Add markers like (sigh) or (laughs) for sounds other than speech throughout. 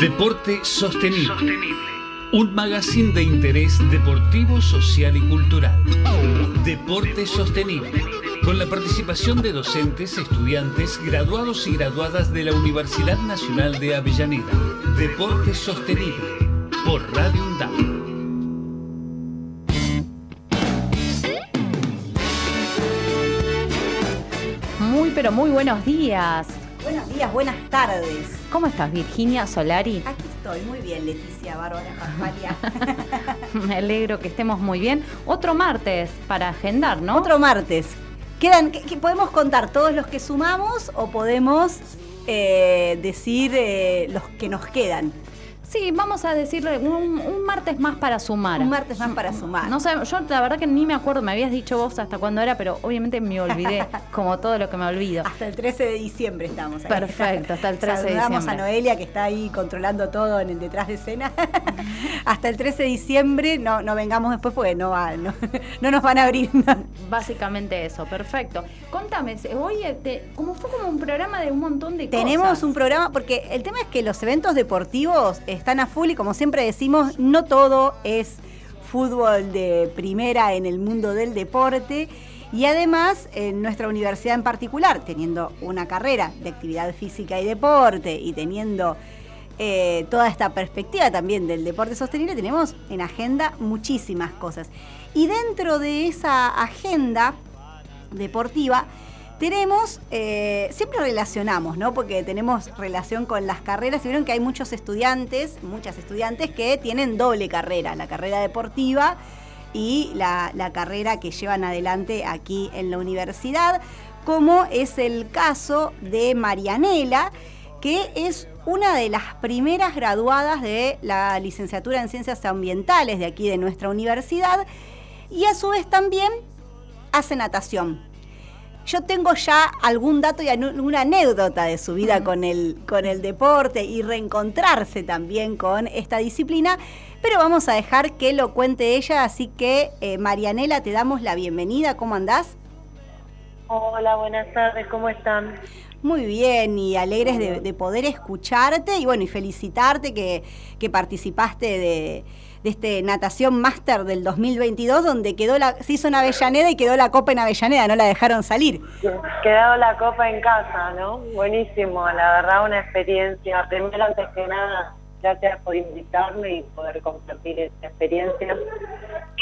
Deporte Sostenible. Un magazine de interés deportivo, social y cultural. Deporte Sostenible. Con la participación de docentes, estudiantes, graduados y graduadas de la Universidad Nacional de Avellaneda. Deporte Sostenible. Por Radio UNDAM. Muy, pero muy buenos días. Días, buenas tardes. ¿Cómo estás, Virginia Solari? Aquí estoy, muy bien, Leticia Bárbara Pascualia. (laughs) Me alegro que estemos muy bien. Otro martes para agendar, ¿no? Otro martes. Quedan, ¿qué, podemos contar? ¿Todos los que sumamos o podemos eh, decir eh, los que nos quedan? Sí, vamos a decirle un, martes más para sumar. Un martes más para sumar. No sé, yo la verdad que ni me acuerdo, me habías dicho vos hasta cuándo era, pero obviamente me olvidé, (laughs) como todo lo que me olvido. Hasta el 13 de diciembre estamos ahí. Perfecto, hasta el 13 de diciembre. a Noelia que está ahí controlando todo en el detrás de escena. (laughs) hasta el 13 de diciembre no, no vengamos después porque no, va, no, (laughs) nos van a abrir. Básicamente eso, perfecto. Contame, hoy este, como fue como un programa de un montón de cosas. Tenemos un programa, porque el tema es que los eventos deportivos están a full y como siempre decimos, no todo es fútbol de primera en el mundo del deporte. Y además, en nuestra universidad en particular, teniendo una carrera de actividad física y deporte y teniendo eh, toda esta perspectiva también del deporte sostenible, tenemos en agenda muchísimas cosas. Y dentro de esa agenda deportiva, tenemos, eh, siempre relacionamos, ¿no? Porque tenemos relación con las carreras. Y vieron que hay muchos estudiantes, muchas estudiantes que tienen doble carrera, la carrera deportiva y la, carrera que llevan adelante aquí en la universidad, como es el caso de Marianela, que es una de las primeras graduadas de la licenciatura en Ciencias Ambientales de aquí de nuestra universidad y a su vez también hace natación yo tengo ya algún dato y alguna anécdota de su vida con, el, con el deporte y reencontrarse también con esta disciplina, pero vamos a dejar que lo cuente ella, así que eh, Marianela, te damos la bienvenida, ¿cómo andás? Hola, buenas tardes, ¿cómo están? Muy bien y alegres de, poder escucharte y bueno, y felicitarte que, que participaste de de este natación máster del 2022, donde quedó la, se hizo en Avellaneda y quedó la copa en Avellaneda, no la dejaron salir. Quedó la copa en casa, ¿no? Buenísimo, la verdad una experiencia. Primero, antes que nada, gracias por invitarme y poder compartir esta experiencia.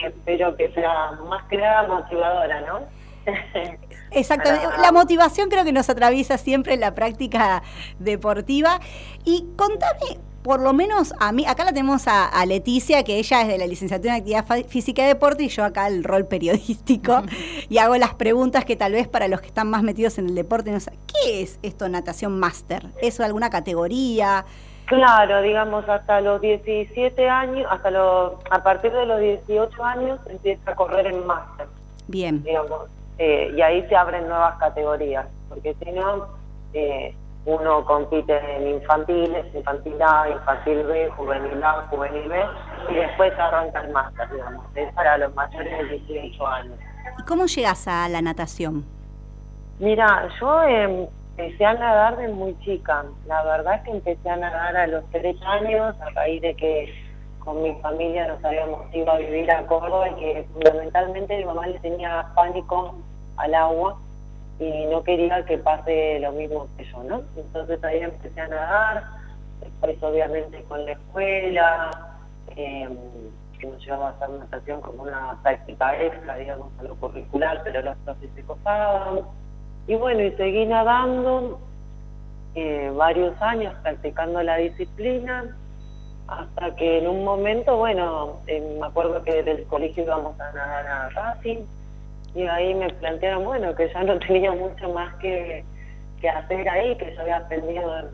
Espero que sea más que nada motivadora, ¿no? (laughs) Exactamente. La motivación creo que nos atraviesa siempre en la práctica deportiva. Y contame por lo menos a mí, acá la tenemos a, Leticia, que ella es de la licenciatura en actividad física y deporte, y yo acá el rol periodístico, (laughs) y hago las preguntas que tal vez para los que están más metidos en el deporte no saben. ¿Qué es esto natación máster? ¿Es alguna categoría? Claro, digamos, hasta los 17 años, hasta los, a partir de los 18 años empieza a correr en máster. Bien. Digamos, eh, y ahí se abren nuevas categorías, porque si no, eh, uno compite en infantiles, infantil A, infantil B, juvenil A, juvenil B, y después arranca el máster, digamos, es para los mayores de 18 años. ¿Y cómo llegas a la natación? Mira, yo empecé a nadar de muy chica. La verdad es que empecé a nadar a los 3 años, a raíz de que con mi familia nos habíamos ido a vivir a Córdoba y que fundamentalmente mi mamá le tenía pánico al agua y no quería que pase lo mismo que yo, ¿no? Entonces ahí empecé a nadar, después obviamente con la escuela, eh, que nos llevaba a hacer natación como una práctica extra, digamos, a lo curricular, pero los profes se copaban. Y bueno, y seguí nadando eh, varios años practicando la disciplina, hasta que en un momento, bueno, eh, me acuerdo que desde el colegio íbamos a nadar a Racing, y ahí me plantearon, bueno, que ya no (laughs) tenía mucho más que, que hacer ahí, que yo había aprendido,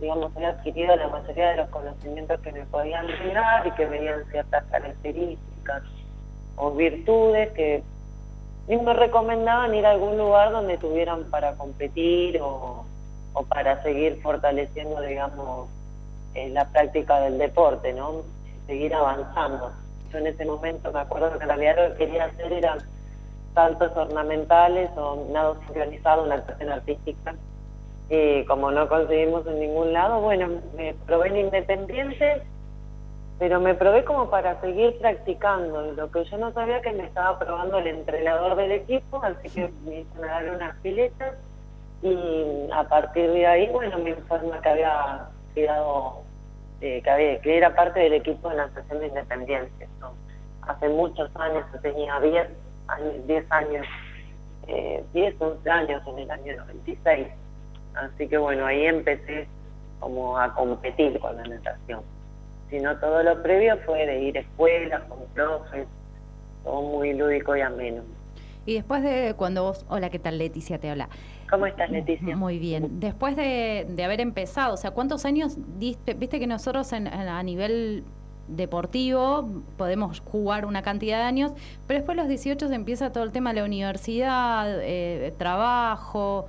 digamos, había adquirido la mayoría de los conocimientos que me podían brindar y que venían ciertas características o virtudes que me recomendaban ir a algún lugar donde tuvieran para competir o, o para seguir fortaleciendo, digamos, eh, la práctica del deporte, ¿no? Seguir avanzando. Yo en ese momento me acuerdo que en realidad lo que quería hacer era saltos ornamentales o nado sincronizado, una actuación artística. Y como no conseguimos en ningún lado, bueno, me probé en Independiente, pero me probé como para seguir practicando. Lo que yo no sabía que me estaba probando el entrenador del equipo, así que me hizo dar unas piletas. Y a partir de ahí, bueno, me informa que había quedado, eh, que, había, que era parte del equipo de la Asociación de Independiente. Hace muchos años, tenía 10 años, 10 años, eh, 10, 11 años en el año 96 Así que bueno, ahí empecé como a competir con la natación. Sino todo lo previo fue de ir a escuelas, con profes, todo muy lúdico y ameno. Y después de cuando vos, hola, ¿qué tal Leticia te habla? ¿Cómo estás Leticia? Muy bien. Después de, de haber empezado, o sea, ¿cuántos años diste? Viste que nosotros en, a nivel deportivo podemos jugar una cantidad de años, pero después de los 18 se empieza todo el tema de la universidad, eh, trabajo,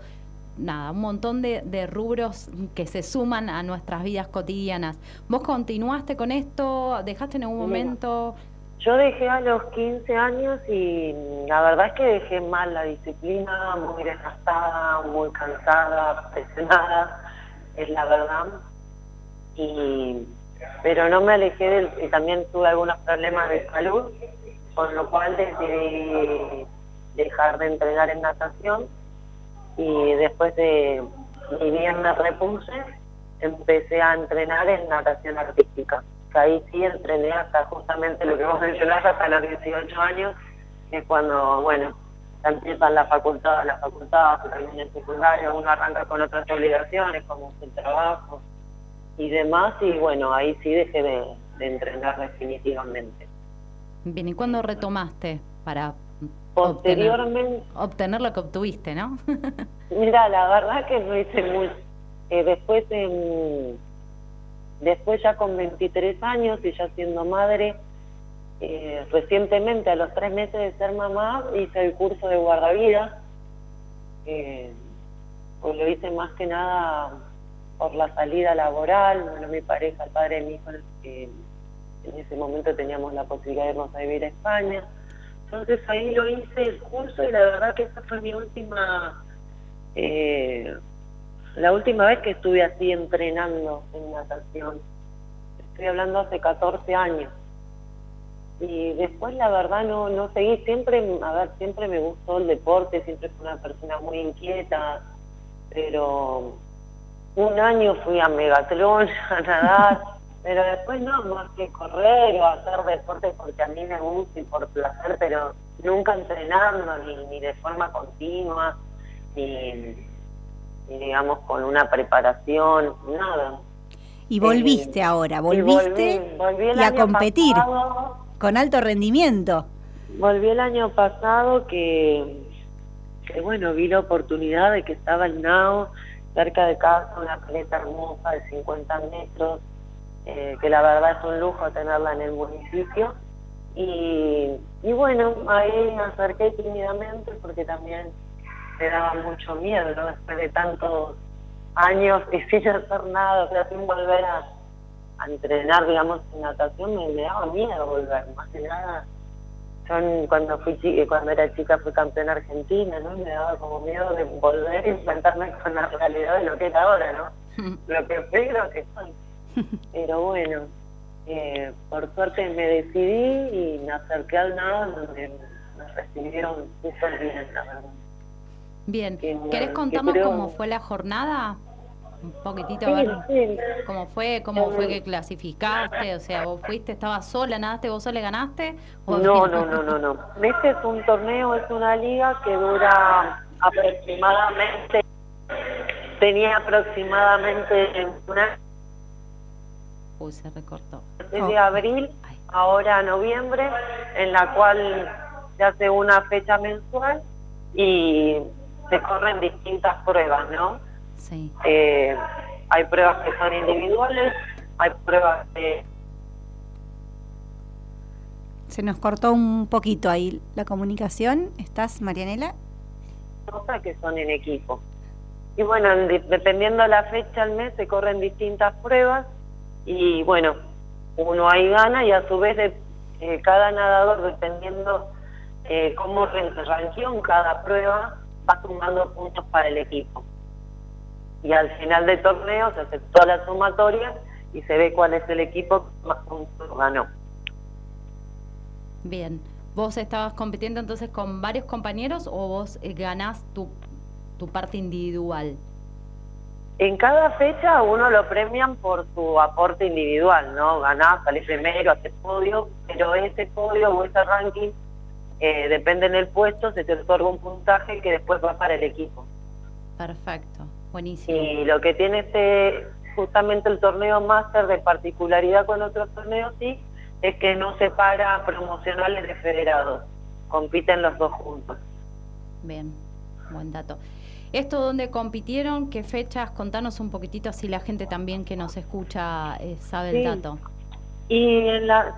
nada, un montón de, rubros que se suman a nuestras vidas cotidianas. ¿Vos continuaste con esto? ¿Dejaste en algún momento? Yo dejé a los 15 años y la verdad es que dejé mal la disciplina, muy desgastada, muy cansada, presionada, es la verdad. Y, pero no me alejé del, y también tuve algunos problemas de salud, con lo cual decidí dejar de entrenar en natación y después de mi me repuse, empecé a entrenar en natación artística. Ahí sí entrené hasta justamente lo que vos mencionás, hasta los 18 años, que es cuando, bueno, empiezan la facultad, la facultad, también el secundario, uno arranca con otras obligaciones como el trabajo y demás, y bueno, ahí sí dejé de, de entrenar definitivamente. Bien, ¿y cuándo retomaste para Posteriormente... Obtener, lo que obtuviste, ¿no? (laughs) Mira, la verdad que no hice muy... Eh, después, después ya con 23 años y ya siendo madre, eh, recientemente, a los tres meses de ser mamá, hice el curso de guardavidas. Eh, pues lo hice más que nada por la salida laboral. Bueno, mi pareja, el padre de mi hijo, en ese momento teníamos la posibilidad de irnos a vivir a España entonces ahí lo hice el curso y la verdad que esa fue mi última, eh, la última vez que estuve así entrenando en natación. Estoy hablando hace 14 años. Y después la verdad no, no seguí, siempre, a ver, siempre me gustó el deporte, siempre fui una persona muy inquieta, pero un año fui a Megatlón (laughs) a nadar pero después no, más que correr o hacer deporte porque a mí me gusta y por placer, pero nunca entrenando ni, ni de forma continua, ni, digamos con una preparación, nada. Y volviste eh, ahora, volviste y, a competir con alto rendimiento. Volví el año pasado que, que, bueno, vi la oportunidad de que estaba el NAO cerca de casa, una paleta hermosa de 50 metros, eh, que la verdad es un lujo tenerla en el municipio. Y, y bueno, ahí me acerqué tímidamente porque también me daba mucho miedo, ¿no? Después de tantos años y (laughs) sin hacer nada, o sea, sin volver a, entrenar, digamos, en natación, me, daba miedo volver, más que nada. Yo cuando fui cuando era chica fui campeona argentina, ¿no? Me daba como miedo de volver y enfrentarme con la realidad de lo que es ahora, ¿no? (laughs) lo que fui, lo que soy. (laughs) Pero bueno, eh, por suerte me decidí y me acerqué al nada donde me recibieron súper bien, la verdad. Bien, ¿querés contarnos cómo fue la jornada? Un poquitito, cómo fue, cómo fue que clasificaste, o sea, vos fuiste, estabas sola, nadaste, vos sola ganaste. no, no, no, no, no. Este es un torneo, es una liga que dura aproximadamente, tenía aproximadamente una Uy, se recortó. Desde abril, ahora noviembre, en la cual se hace una fecha mensual y se corren distintas pruebas, ¿no? Sí. Eh, hay pruebas que son individuales, hay pruebas que... Se nos cortó un poquito ahí la comunicación. ¿Estás, Marianela? Cosas que son en equipo. Y bueno, dependiendo de la fecha al mes, se corren distintas pruebas y bueno, uno ahí gana y a su vez de, eh, cada nadador, dependiendo eh, cómo ranqueó en cada prueba, va sumando puntos para el equipo. Y al final del torneo se hace toda la sumatoria y se ve cuál es el equipo que más puntos ganó. Bien. ¿Vos estabas compitiendo entonces con varios compañeros o vos eh, ganás tu, tu parte individual? En cada fecha uno lo premian por su aporte individual, ¿no? Ganás, salís primero, haces podio, pero ese podio o ese ranking eh, depende del puesto, se te otorga un puntaje que después va para el equipo. Perfecto, buenísimo. Y lo que tiene este, justamente el torneo máster de particularidad con otros torneos, sí, es que no separa promocionales de federados, compiten los dos juntos. Bien, buen dato. ¿Esto dónde compitieron? ¿Qué fechas? Contanos un poquitito así la gente también que nos escucha eh, sabe el dato. Y en la,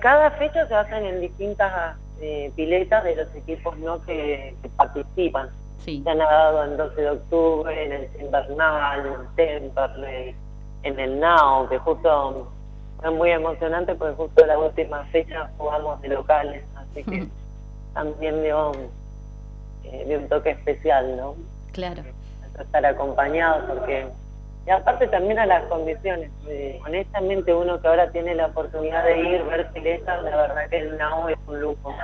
cada fecha se hacen en distintas eh, piletas de los equipos no que, participan. Sí. Se han dado en 12 de octubre, en el Invernal, en el Temperley, en el NAO, que justo fue muy emocionante porque justo la última fecha jugamos de locales, así que también dio, eh, un toque especial, ¿no? Claro. Estar acompañado porque... Y aparte también a las condiciones. Eh, honestamente uno que ahora tiene la oportunidad de ir, ver piletas, la verdad que el NAO es un lujo.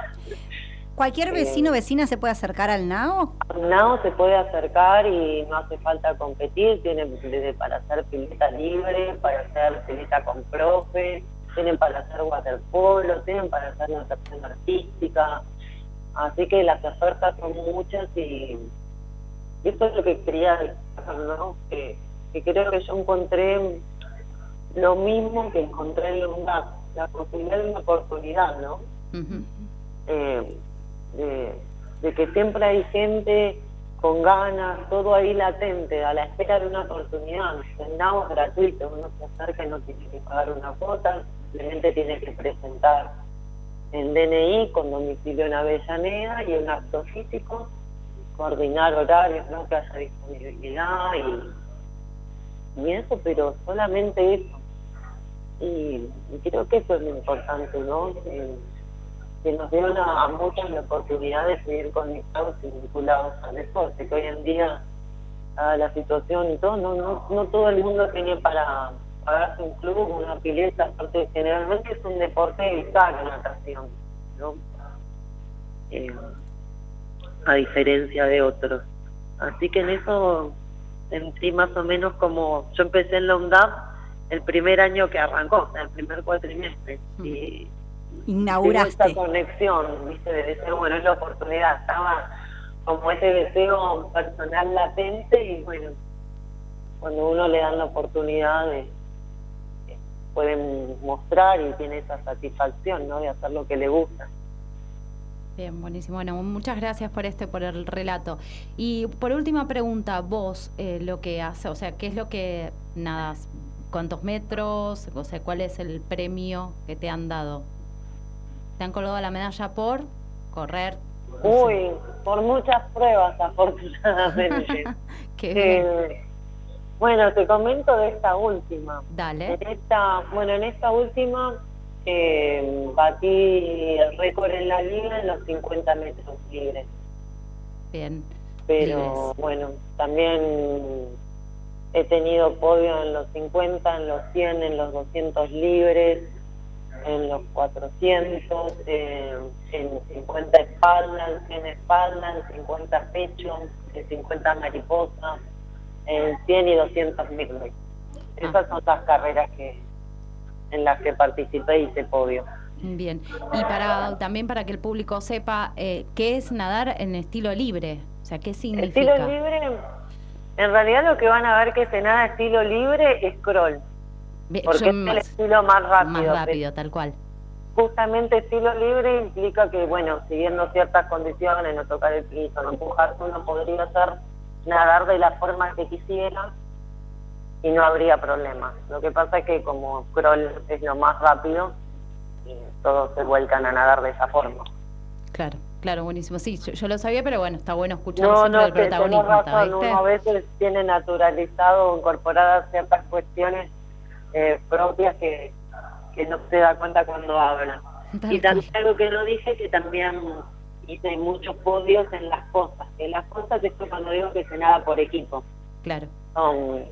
¿Cualquier vecino o vecina se puede acercar al NAO? Al NAO se puede acercar y no hace falta competir, tienen para hacer pileta libre, para hacer pileta con profe, tienen para hacer waterpolo, tienen para hacer natación artística, así que las ofertas son muchas y, esto es lo que quería decir, ¿no? Que, creo que yo encontré lo mismo que encontré en la, la posibilidad de una oportunidad, ¿no? De, que siempre hay gente con ganas, todo ahí latente, a la espera de una oportunidad. El NAO es gratuito, uno se acerca y no tiene que pagar una cuota, simplemente tiene que presentar el DNI con domicilio en Avellaneda y un acto físico, coordinar horarios, ¿no? que haya disponibilidad y, y eso, pero solamente eso. Y, creo que eso es lo importante, ¿no? Eh, que nos dieron a, muchas la oportunidad de seguir conectados y vinculados al deporte, que hoy en día a la situación y todo, no, no, no todo el mundo tiene para pagarse un club, una pileta, porque generalmente es un deporte la natación, ¿no? Eh, a diferencia de otros. Así que en eso sentí más o menos como yo empecé en la UNDAP el primer año que arrancó, el primer cuatrimestre, y inauguraste. Esa conexión, ¿viste? De decir, bueno, es la oportunidad. Estaba como ese deseo personal latente y bueno, cuando uno le dan la oportunidad de pueden mostrar y tiene esa satisfacción, ¿no? De hacer lo que le gusta. Bien, buenísimo. Bueno, muchas gracias por este, por el relato. Y por última pregunta, vos, eh, lo que hace, o sea, ¿qué es lo que nadas? ¿Cuántos metros? O sea, ¿cuál es el premio que te han dado? Te han colgado la medalla por correr. Uy, por muchas pruebas, afortunadamente. (laughs) Qué bien. Eh, bueno, te comento de esta última. Dale. En esta, bueno, en esta última eh, batí el récord en la liga en los 50 metros libres. Bien. Pero bueno, también he tenido podio en los 50, en los 100, en los 200 libres en los 400, eh, en 50 espaldas, en espaldas, en 50 pechos, en 50 mariposas, en 100 y 200 mil. Esas son las carreras que en las que participé y hice podio. Bien, y para también para que el público sepa eh, qué es nadar en estilo libre, o sea, qué significa. Estilo libre, en realidad lo que van a ver que se nada estilo libre es crawl. Porque es el estilo más rápido. Más rápido, tal cual. Justamente estilo libre implica que, bueno, siguiendo ciertas condiciones, no tocar el piso, no empujarse, uno podría hacer nadar de la forma que quisiera y no habría problema. Lo que pasa es que como crawl es lo más rápido, todos se vuelcan a nadar de esa forma. Claro, claro, buenísimo. Sí, yo, lo sabía, pero bueno, está bueno escuchar no, no, el protagonismo. Razón, uno a veces tiene naturalizado, incorporadas ciertas cuestiones eh, propias que, que no se da cuenta cuando habla. y también algo que no dije, que también hice muchos podios en las cosas. En las cosas esto cuando digo que se nada por equipo. Claro. son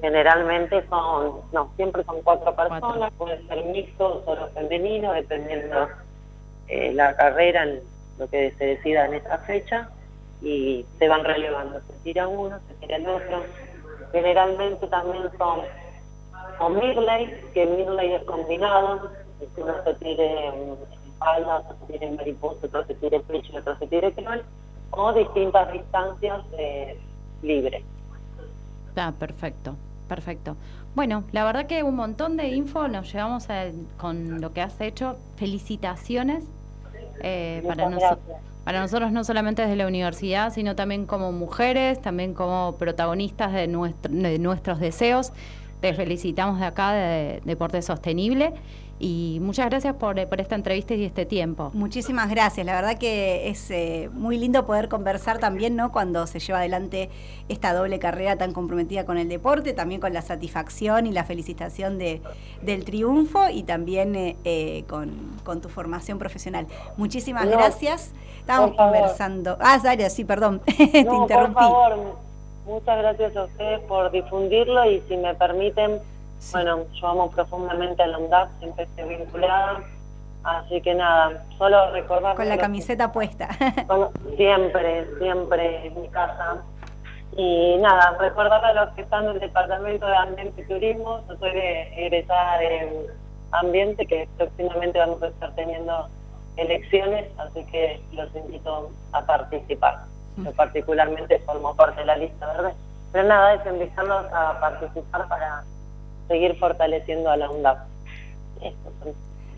generalmente son, no, siempre son cuatro personas, puede ser mixto o solo femenino, dependiendo eh, la carrera, en lo que se decida en esa fecha, y se van relevando, se tira uno, se tira el otro. Generalmente también son, son midley, que midley es combinado, que uno se tire espalda, otro se tire mariposa, otro se tire pecho, otro se tire crawl, o distintas distancias eh, libres. Ah, perfecto, perfecto. Bueno, la verdad que un montón de info nos llevamos con lo que has hecho. Felicitaciones eh, para, para nosotros, no solamente desde la universidad, sino también como mujeres, también como protagonistas de, de nuestros deseos. Te felicitamos de acá de Deporte Sostenible y muchas gracias por, por, esta entrevista y este tiempo. Muchísimas gracias. La verdad que es eh, muy lindo poder conversar también, ¿no? Cuando se lleva adelante esta doble carrera tan comprometida con el deporte, también con la satisfacción y la felicitación de, del triunfo y también eh, eh, con, tu formación profesional. Muchísimas gracias. Estábamos conversando. Ah, Zaria, sí, perdón. (laughs) Te interrumpí. Por favor, muchas gracias a ustedes por difundirlo y si me permiten bueno, yo amo profundamente a la UNDAP, siempre estoy vinculada. Así que nada, solo recordar... Con la camiseta puesta. (laughs) siempre, siempre en mi casa. Y nada, recordar a los que están en el Departamento de Ambiente y Turismo, yo soy de, egresada de Ambiente, que próximamente vamos a estar teniendo elecciones, así que los invito a participar. Yo particularmente formo parte de la lista verde. Pero nada, es invitarlos a participar para seguir fortaleciendo a la UNDAP.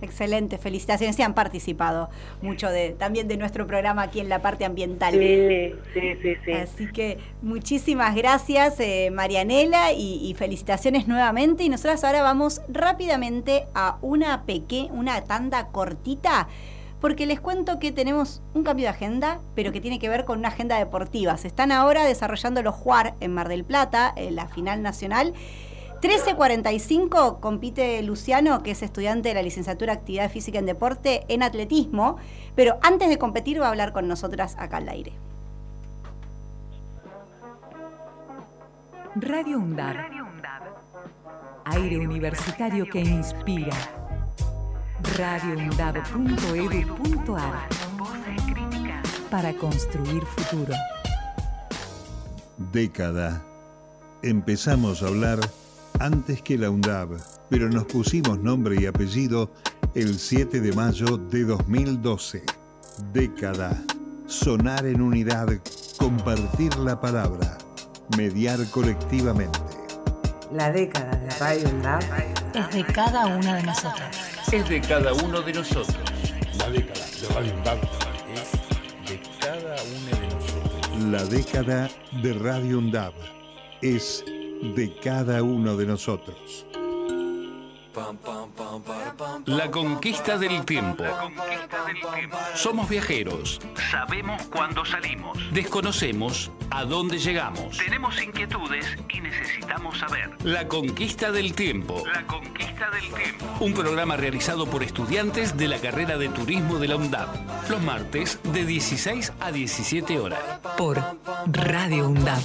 Excelente, felicitaciones. Se han participado mucho de también de nuestro programa aquí en la parte ambiental. Sí, sí, sí. Así que muchísimas gracias, eh, Marianela, y, felicitaciones nuevamente. Y nosotros ahora vamos rápidamente a una pequeña, una tanda cortita, porque les cuento que tenemos un cambio de agenda, pero que tiene que ver con una agenda deportiva. Se están ahora desarrollando los JUAR en Mar del Plata, en la final nacional. 13.45 compite Luciano, que es estudiante de la licenciatura Actividad Física en Deporte en atletismo, pero antes de competir va a hablar con nosotras acá al aire. Radio UNDAB. Aire universitario que inspira. radioundab.edu.ar Para construir futuro. Década. Empezamos a hablar antes que la UNDAB, pero nos pusimos nombre y apellido el 7 de mayo de 2012. Década. Sonar en unidad, compartir la palabra, mediar colectivamente. La década de Radio UNDAB es de cada una de nosotros. Es de cada uno de nosotros. La década de Radio UNDAB es de cada uno de nosotros. La década de Radio UNDAB es de cada uno de nosotros. La conquista del tiempo. Somos viajeros. Sabemos cuándo salimos. Desconocemos a dónde llegamos. Tenemos inquietudes y necesitamos saber. La conquista del tiempo. La conquista del tiempo. Un programa realizado por estudiantes de la carrera de turismo de la UNDAP. Los martes de 16 a 17 horas. Por Radio UNDAP.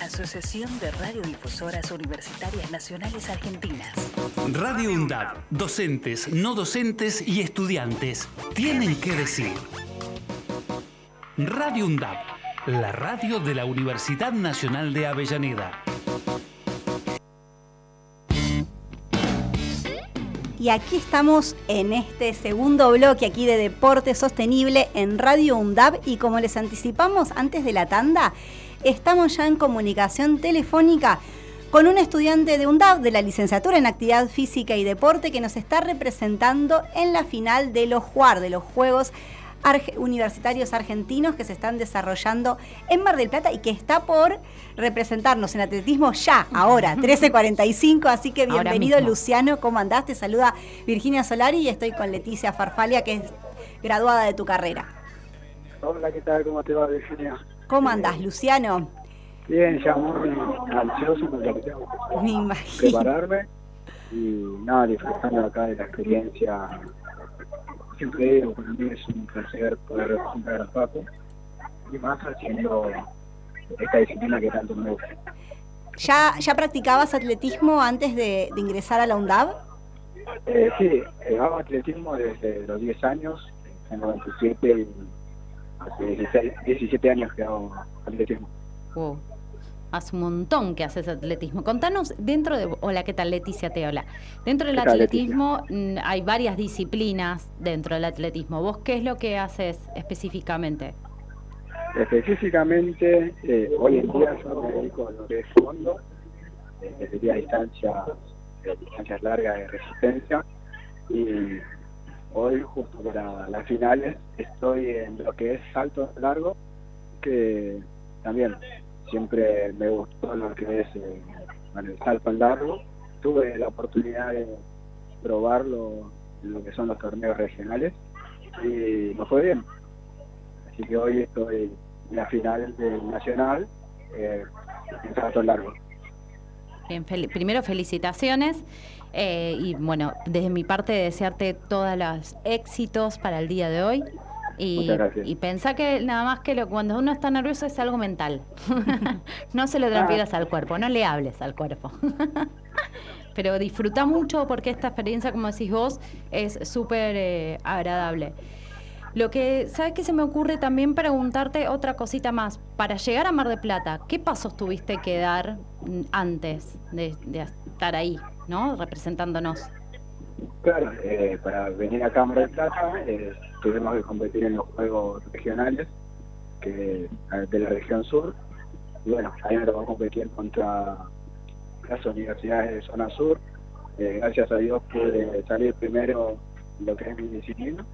Asociación de Radiodifusoras Universitarias Nacionales Argentinas. Radio UNDAD, docentes, no docentes y estudiantes tienen que decir. Radio UNDAD, la radio de la Universidad Nacional de Avellaneda. Y aquí estamos en este segundo bloque aquí de Deporte Sostenible en Radio UNDAB y como les anticipamos antes de la tanda, estamos ya en comunicación telefónica con un estudiante de UNDAV de la licenciatura en Actividad Física y Deporte que nos está representando en la final de los JUAR, de los Juegos arge- universitarios argentinos que se están desarrollando en Mar del Plata y que está por representarnos en atletismo ya, ahora, (laughs) 13.45. Así que bienvenido. Luciano. ¿Cómo andás? Te saluda Virginia Solari y estoy con Leticia Farfalia, que es graduada de tu carrera. Hola, ¿qué tal? ¿Cómo te va, Virginia? ¿Cómo andás, Luciano? Bien, ya muy ansioso porque lo que tengo que prepararme y nada, disfrutando acá de la experiencia. Siempre digo, para mí es un placer poder representar a Paco y más haciendo esta disciplina que tanto me gusta. ¿Ya, ya practicabas atletismo antes de, de ingresar a la UNDAB? Eh, sí, hago atletismo desde los 10 años, en 97 y hace 16, 17 años que hago atletismo. Wow. Hace un montón que haces atletismo. Contanos, dentro de... Hola, ¿qué tal? Leticia te habla. Dentro del ¿Qué tal, atletismo mm, hay varias disciplinas dentro del atletismo. ¿Vos qué es lo que haces específicamente? Específicamente, eh, hoy en día yo me dedico a lo que es fondo, eh, distancias, distancias largas de resistencia. Y hoy, justo para las finales, estoy en lo que es salto largo, que también siempre me gustó lo que es eh, el salto en largo. Tuve la oportunidad de probarlo en lo que son los torneos regionales y me fue bien. Así que hoy estoy en la final del Nacional eh, en salto largo. Bien, fel- primero felicitaciones eh, y bueno, desde mi parte desearte todos los éxitos para el día de hoy. Y, y pensá que nada más que lo, cuando uno está nervioso es algo mental. (laughs) no se lo transfieras al cuerpo, no le hables al cuerpo. (laughs) Pero disfruta mucho porque esta experiencia, como decís vos, es súper eh, agradable. Lo que, ¿sabes qué se me ocurre también preguntarte otra cosita más? Para llegar a Mar de Plata, ¿qué pasos tuviste que dar mm, antes de, de estar ahí, ¿no? Representándonos. Claro, eh, para venir a Cámara de Plata eh, tuvimos que competir en los Juegos Regionales que eh, de la región sur. Y bueno, ahí me tocó competir contra las universidades de zona sur. Eh, gracias a Dios pude salir primero lo que es mi disciplina.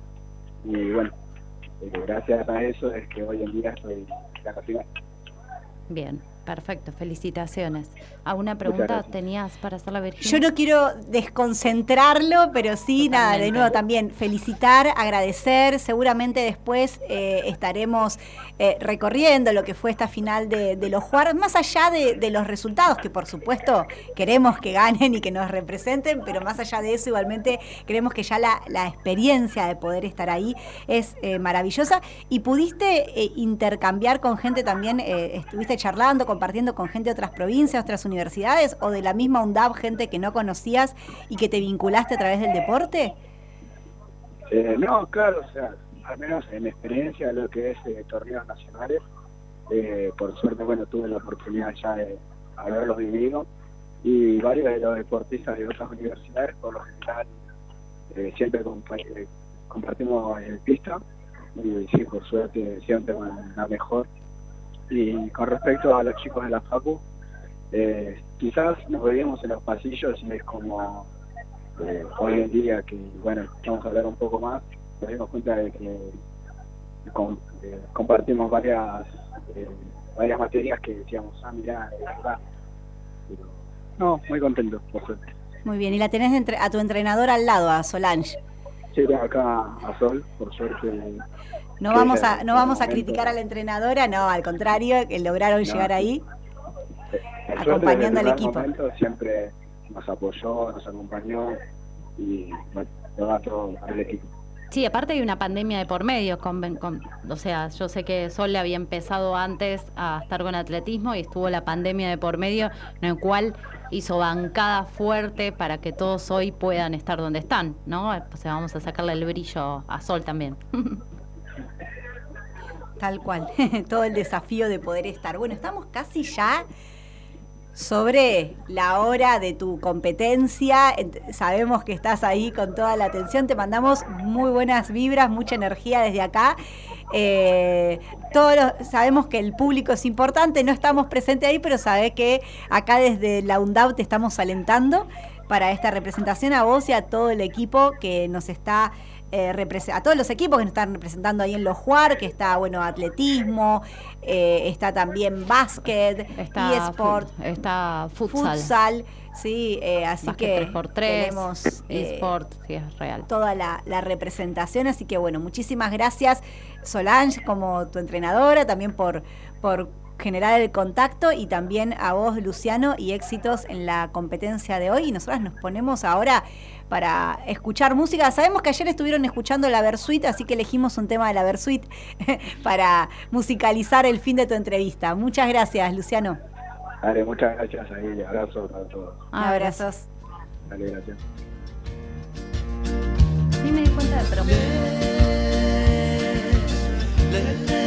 Y bueno, eh, gracias a eso es que hoy en día estoy en la final. Bien, perfecto, felicitaciones. ¿Alguna pregunta tenías para hacer la Virginia? Yo no quiero desconcentrarlo, pero sí, nada, de nuevo también felicitar, agradecer. Seguramente después eh, estaremos eh, recorriendo lo que fue esta final de, los Juárez, más allá de, los resultados, que por supuesto queremos que ganen y que nos representen, pero más allá de eso, igualmente queremos que ya la, la experiencia de poder estar ahí es eh, maravillosa. Y pudiste eh, intercambiar con gente también, estuviste charlando, compartiendo con gente de otras provincias, otras universidades, o de la misma UNDAB, gente que no conocías y que te vinculaste a través del deporte? No, claro, o sea, al menos en experiencia lo que es eh, torneos nacionales, eh, por suerte, bueno, tuve la oportunidad ya de haberlos vivido. Y varios de los deportistas de otras universidades, por lo general, eh, siempre compa- compartimos el pista y sí, por suerte siempre van a mejor. Y con respecto a los chicos de la FACU, quizás nos veíamos en los pasillos y es como hoy en día que, bueno, vamos a hablar un poco más, nos dimos cuenta de que com- eh, compartimos varias eh, varias materias que decíamos, ah, mirá, es verdad. Pero, no, muy contento, por suerte. Muy bien, y la tenés entre- a tu entrenador al lado, a Solange. Sí, acá a Sol, por suerte. No vamos a, no vamos a momento- criticar a la entrenadora, no, al contrario, que lograron No, llegar ahí. acompañando al equipo. momento siempre nos apoyó, nos acompañó y bueno, todo al equipo. Sí, aparte hay una pandemia de por medio. Con, o sea, yo sé que Sol había empezado antes a estar con atletismo y estuvo la pandemia de por medio, en el cual hizo bancada fuerte para que todos hoy puedan estar donde están, ¿no? O sea, vamos a sacarle el brillo a Sol también. Tal cual, (laughs) todo el desafío de poder estar. Bueno, estamos casi ya sobre la hora de tu competencia. Sabemos que estás ahí con toda la atención. Te mandamos muy buenas vibras, mucha energía desde acá. Eh, todos sabemos que el público es importante, no estamos presentes ahí, pero sabes que acá desde la UNDAU te estamos alentando para esta representación, a vos y a todo el equipo que nos está eh, a todos los equipos que nos están representando ahí en los Juar, que está, bueno, atletismo, eh, está también básquet, está eSport, está futsal. futsal sí, eh, así que 3x3, tenemos eh, eSport, es real. Toda la, la, representación, así que bueno, muchísimas gracias Solange como tu entrenadora, también por, por generar el contacto y también a vos, Luciano, y éxitos en la competencia de hoy. Y nosotras nos ponemos ahora para escuchar música. Sabemos que ayer estuvieron escuchando la Versuit, así que elegimos un tema de la Versuit (laughs) para musicalizar el fin de tu entrevista. Muchas gracias, Luciano. Dale, muchas gracias a ella. Abrazo para todos. Ah, abrazos. Dale, gracias. Sí me di cuenta de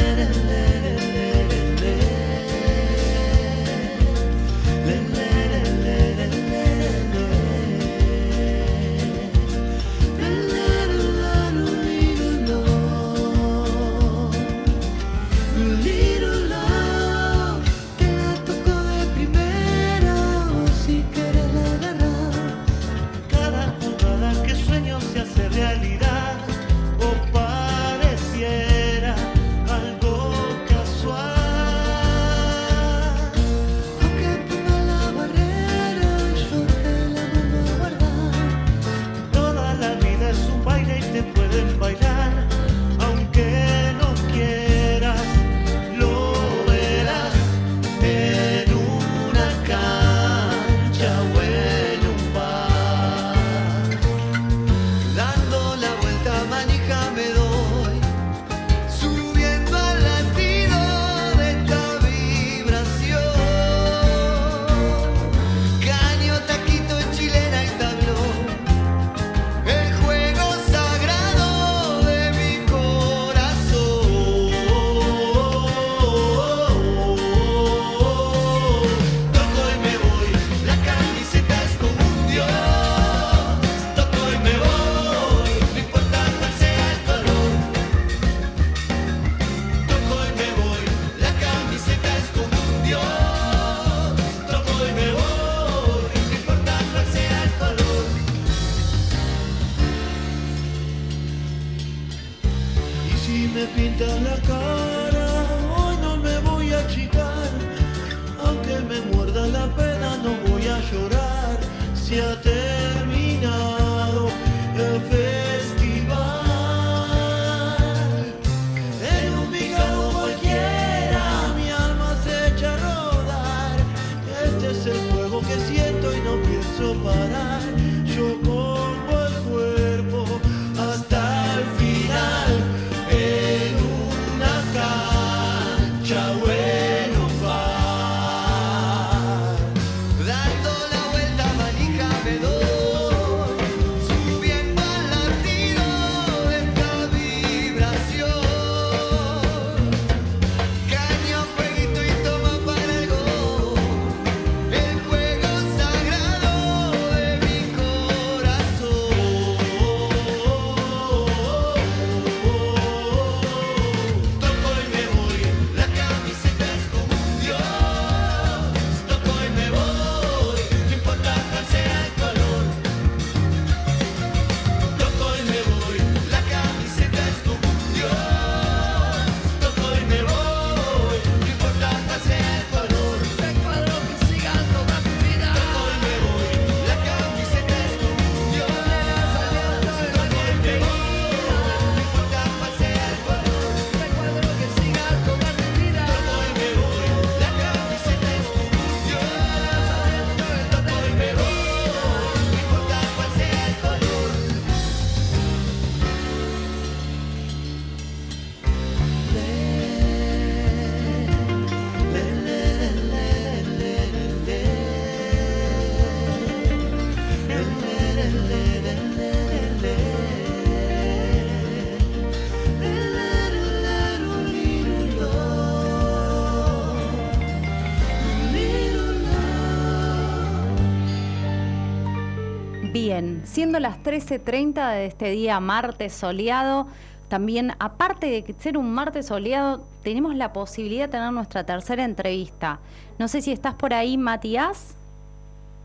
Siendo las 13.30 de este día martes soleado, también aparte de ser un martes soleado, tenemos la posibilidad de tener nuestra tercera entrevista. No sé si estás por ahí, Matías.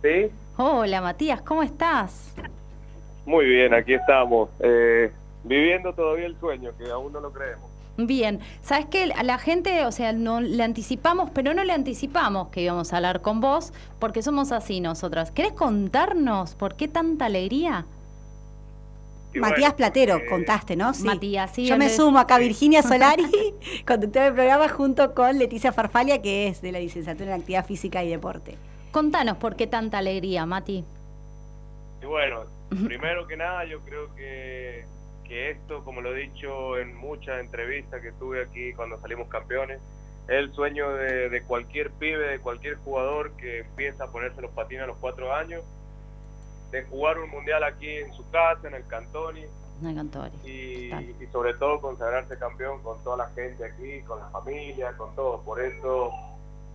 Sí. Hola, Matías, ¿cómo estás? Muy bien, aquí estamos. Eh, viviendo todavía el sueño, que aún no lo creemos. Bien, sabes que a la gente, o sea, no le anticipamos, pero no le anticipamos que íbamos a hablar con vos, porque somos así nosotras. ¿Querés contarnos por qué tanta alegría? Matías Platero, contaste, ¿no? Sí. Matías, sí. Yo me es- sumo acá, Virginia Solari, (laughs) conductora del programa, junto con Leticia Farfalia, que es de la licenciatura en Actividad Física y Deporte. Contanos por qué tanta alegría, Mati. Y bueno, primero que nada, yo creo que, que esto, como lo he dicho en muchas entrevistas que tuve aquí cuando salimos campeones, es el sueño de, de cualquier pibe, de cualquier jugador que empieza a ponerse los patines a los cuatro años, de jugar un mundial aquí en su casa, en el Cantoni, y, y sobre todo consagrarse campeón con toda la gente aquí, con la familia, con todo. Por eso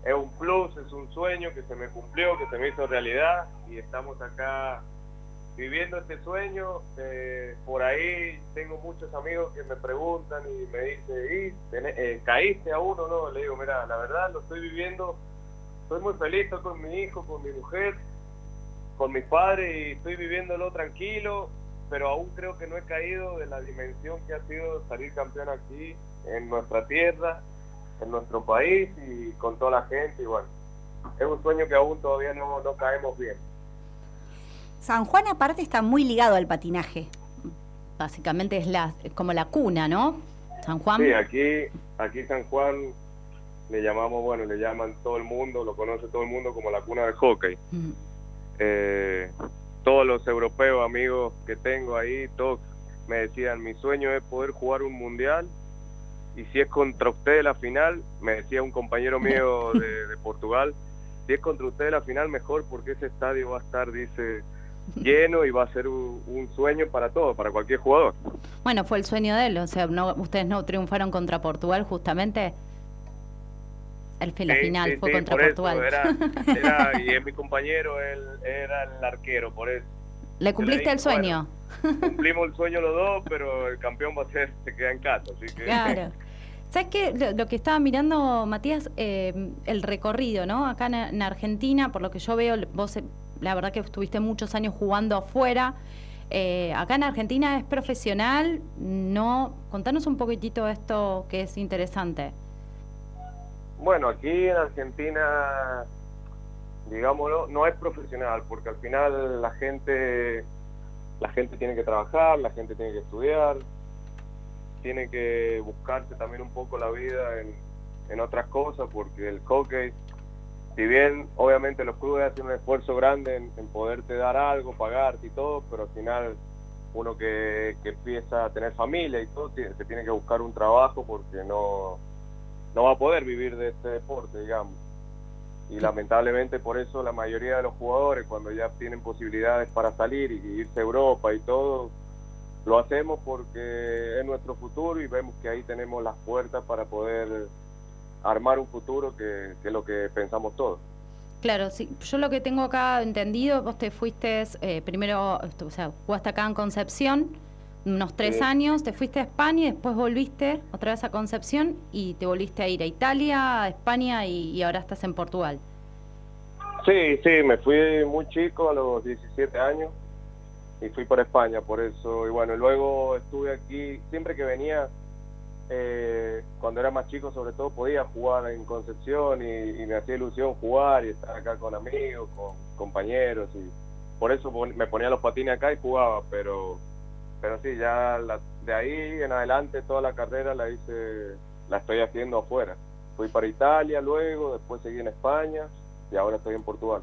es un plus, es un sueño que se me cumplió, que se me hizo realidad y estamos acá viviendo este sueño. Eh, por ahí tengo muchos amigos que me preguntan y me dicen, ¿y eh, caíste a uno? No, le digo, mira, la verdad lo estoy viviendo, estoy muy feliz, con mi hijo, con mi mujer, con mis padres y estoy viviéndolo tranquilo, pero aún creo que no he caído de la dimensión que ha sido salir campeón aquí, en nuestra tierra, en nuestro país y con toda la gente. Y bueno, es un sueño que aún todavía no, no caemos bien. San Juan, aparte, está muy ligado al patinaje. Básicamente es la, como la cuna, ¿no? San Juan. Sí, aquí, aquí San Juan le llamamos, bueno, le llaman todo el mundo, lo conoce todo el mundo como la cuna del hockey. Mm. Eh, todos los europeos amigos que tengo ahí, todos me decían, mi sueño es poder jugar un mundial y si es contra usted la final, me decía un compañero mío (laughs) de, de Portugal, si es contra usted la final mejor porque ese estadio va a estar, dice, lleno y va a ser un, un sueño para todos, para cualquier jugador. Bueno, fue el sueño de él, o sea, no, ustedes no triunfaron contra Portugal justamente. El, la Sí, final sí, fue sí, contra eso, Portugal. era- (laughs) era- y es mi compañero, él era el arquero, por eso. Le cumpliste el sueño. bueno, (laughs) cumplimos el sueño los dos, pero el campeón va a ser, se queda en casa, así que... Claro. ¿Sabes qué? Lo, lo que estaba mirando, Matías, eh, el recorrido, ¿no? Acá en, en Argentina, por lo que yo veo, vos, la verdad que estuviste muchos años jugando afuera. Eh, acá en Argentina es profesional, no. Contanos un poquitito esto que es interesante. Bueno, aquí en Argentina, digámoslo, no es profesional, porque al final la gente, la gente tiene que trabajar, la gente tiene que estudiar, tiene que buscarse también un poco la vida en, en otras cosas, porque el hockey, si bien obviamente los clubes hacen un esfuerzo grande en, en poderte dar algo, pagarte y todo, pero al final uno que, que empieza a tener familia y todo, se tiene que buscar un trabajo porque no, no va a poder vivir de este deporte, digamos. Y lamentablemente por eso la mayoría de los jugadores, cuando ya tienen posibilidades para salir y irse a Europa y todo, lo hacemos porque es nuestro futuro y vemos que ahí tenemos las puertas para poder armar un futuro que, que es lo que pensamos todos. Claro, sí, yo lo que tengo acá entendido, vos te fuiste eh, primero, o sea, jugaste acá en Concepción unos tres Sí. años, te fuiste a España y después volviste otra vez a Concepción y te volviste a ir a Italia, a España y, y ahora estás en Portugal. Sí, sí, me fui muy chico, a los 17 años, y fui para España, por eso, y bueno, luego estuve aquí, siempre que venía, eh, cuando era más chico sobre todo, podía jugar en Concepción y, me hacía ilusión jugar y estar acá con amigos, con compañeros, y por eso me ponía los patines acá y jugaba, pero, pero sí, ya la- de ahí en adelante toda la carrera la hice, la estoy haciendo afuera. Fui para Italia luego, después seguí en España y ahora estoy en Portugal.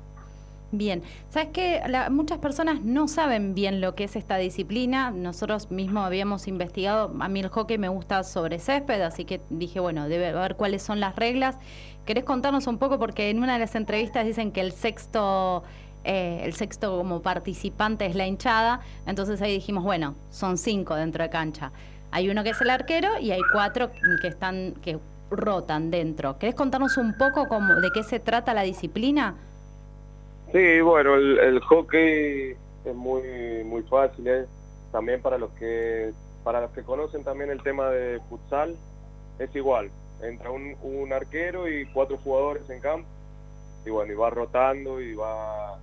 Bien, sabes que muchas personas no saben bien lo que es esta disciplina. Nosotros mismos habíamos investigado. A mí el hockey me gusta sobre césped, así que dije, bueno, debe ver cuáles son las reglas. ¿Querés contarnos un poco? Porque en una de las entrevistas dicen que el sexto, eh, el sexto como participante es la hinchada. Entonces ahí dijimos, bueno, son cinco dentro de cancha. Hay uno que es el arquero y hay cuatro que están, que rotan dentro. ¿Querés contarnos un poco cómo, de qué se trata la disciplina? Sí, bueno, el, el hockey es muy muy fácil, ¿eh? también para los que para los que conocen también el tema de futsal, es igual. Entra un, un arquero y cuatro jugadores en campo. Y bueno, y va rotando y va...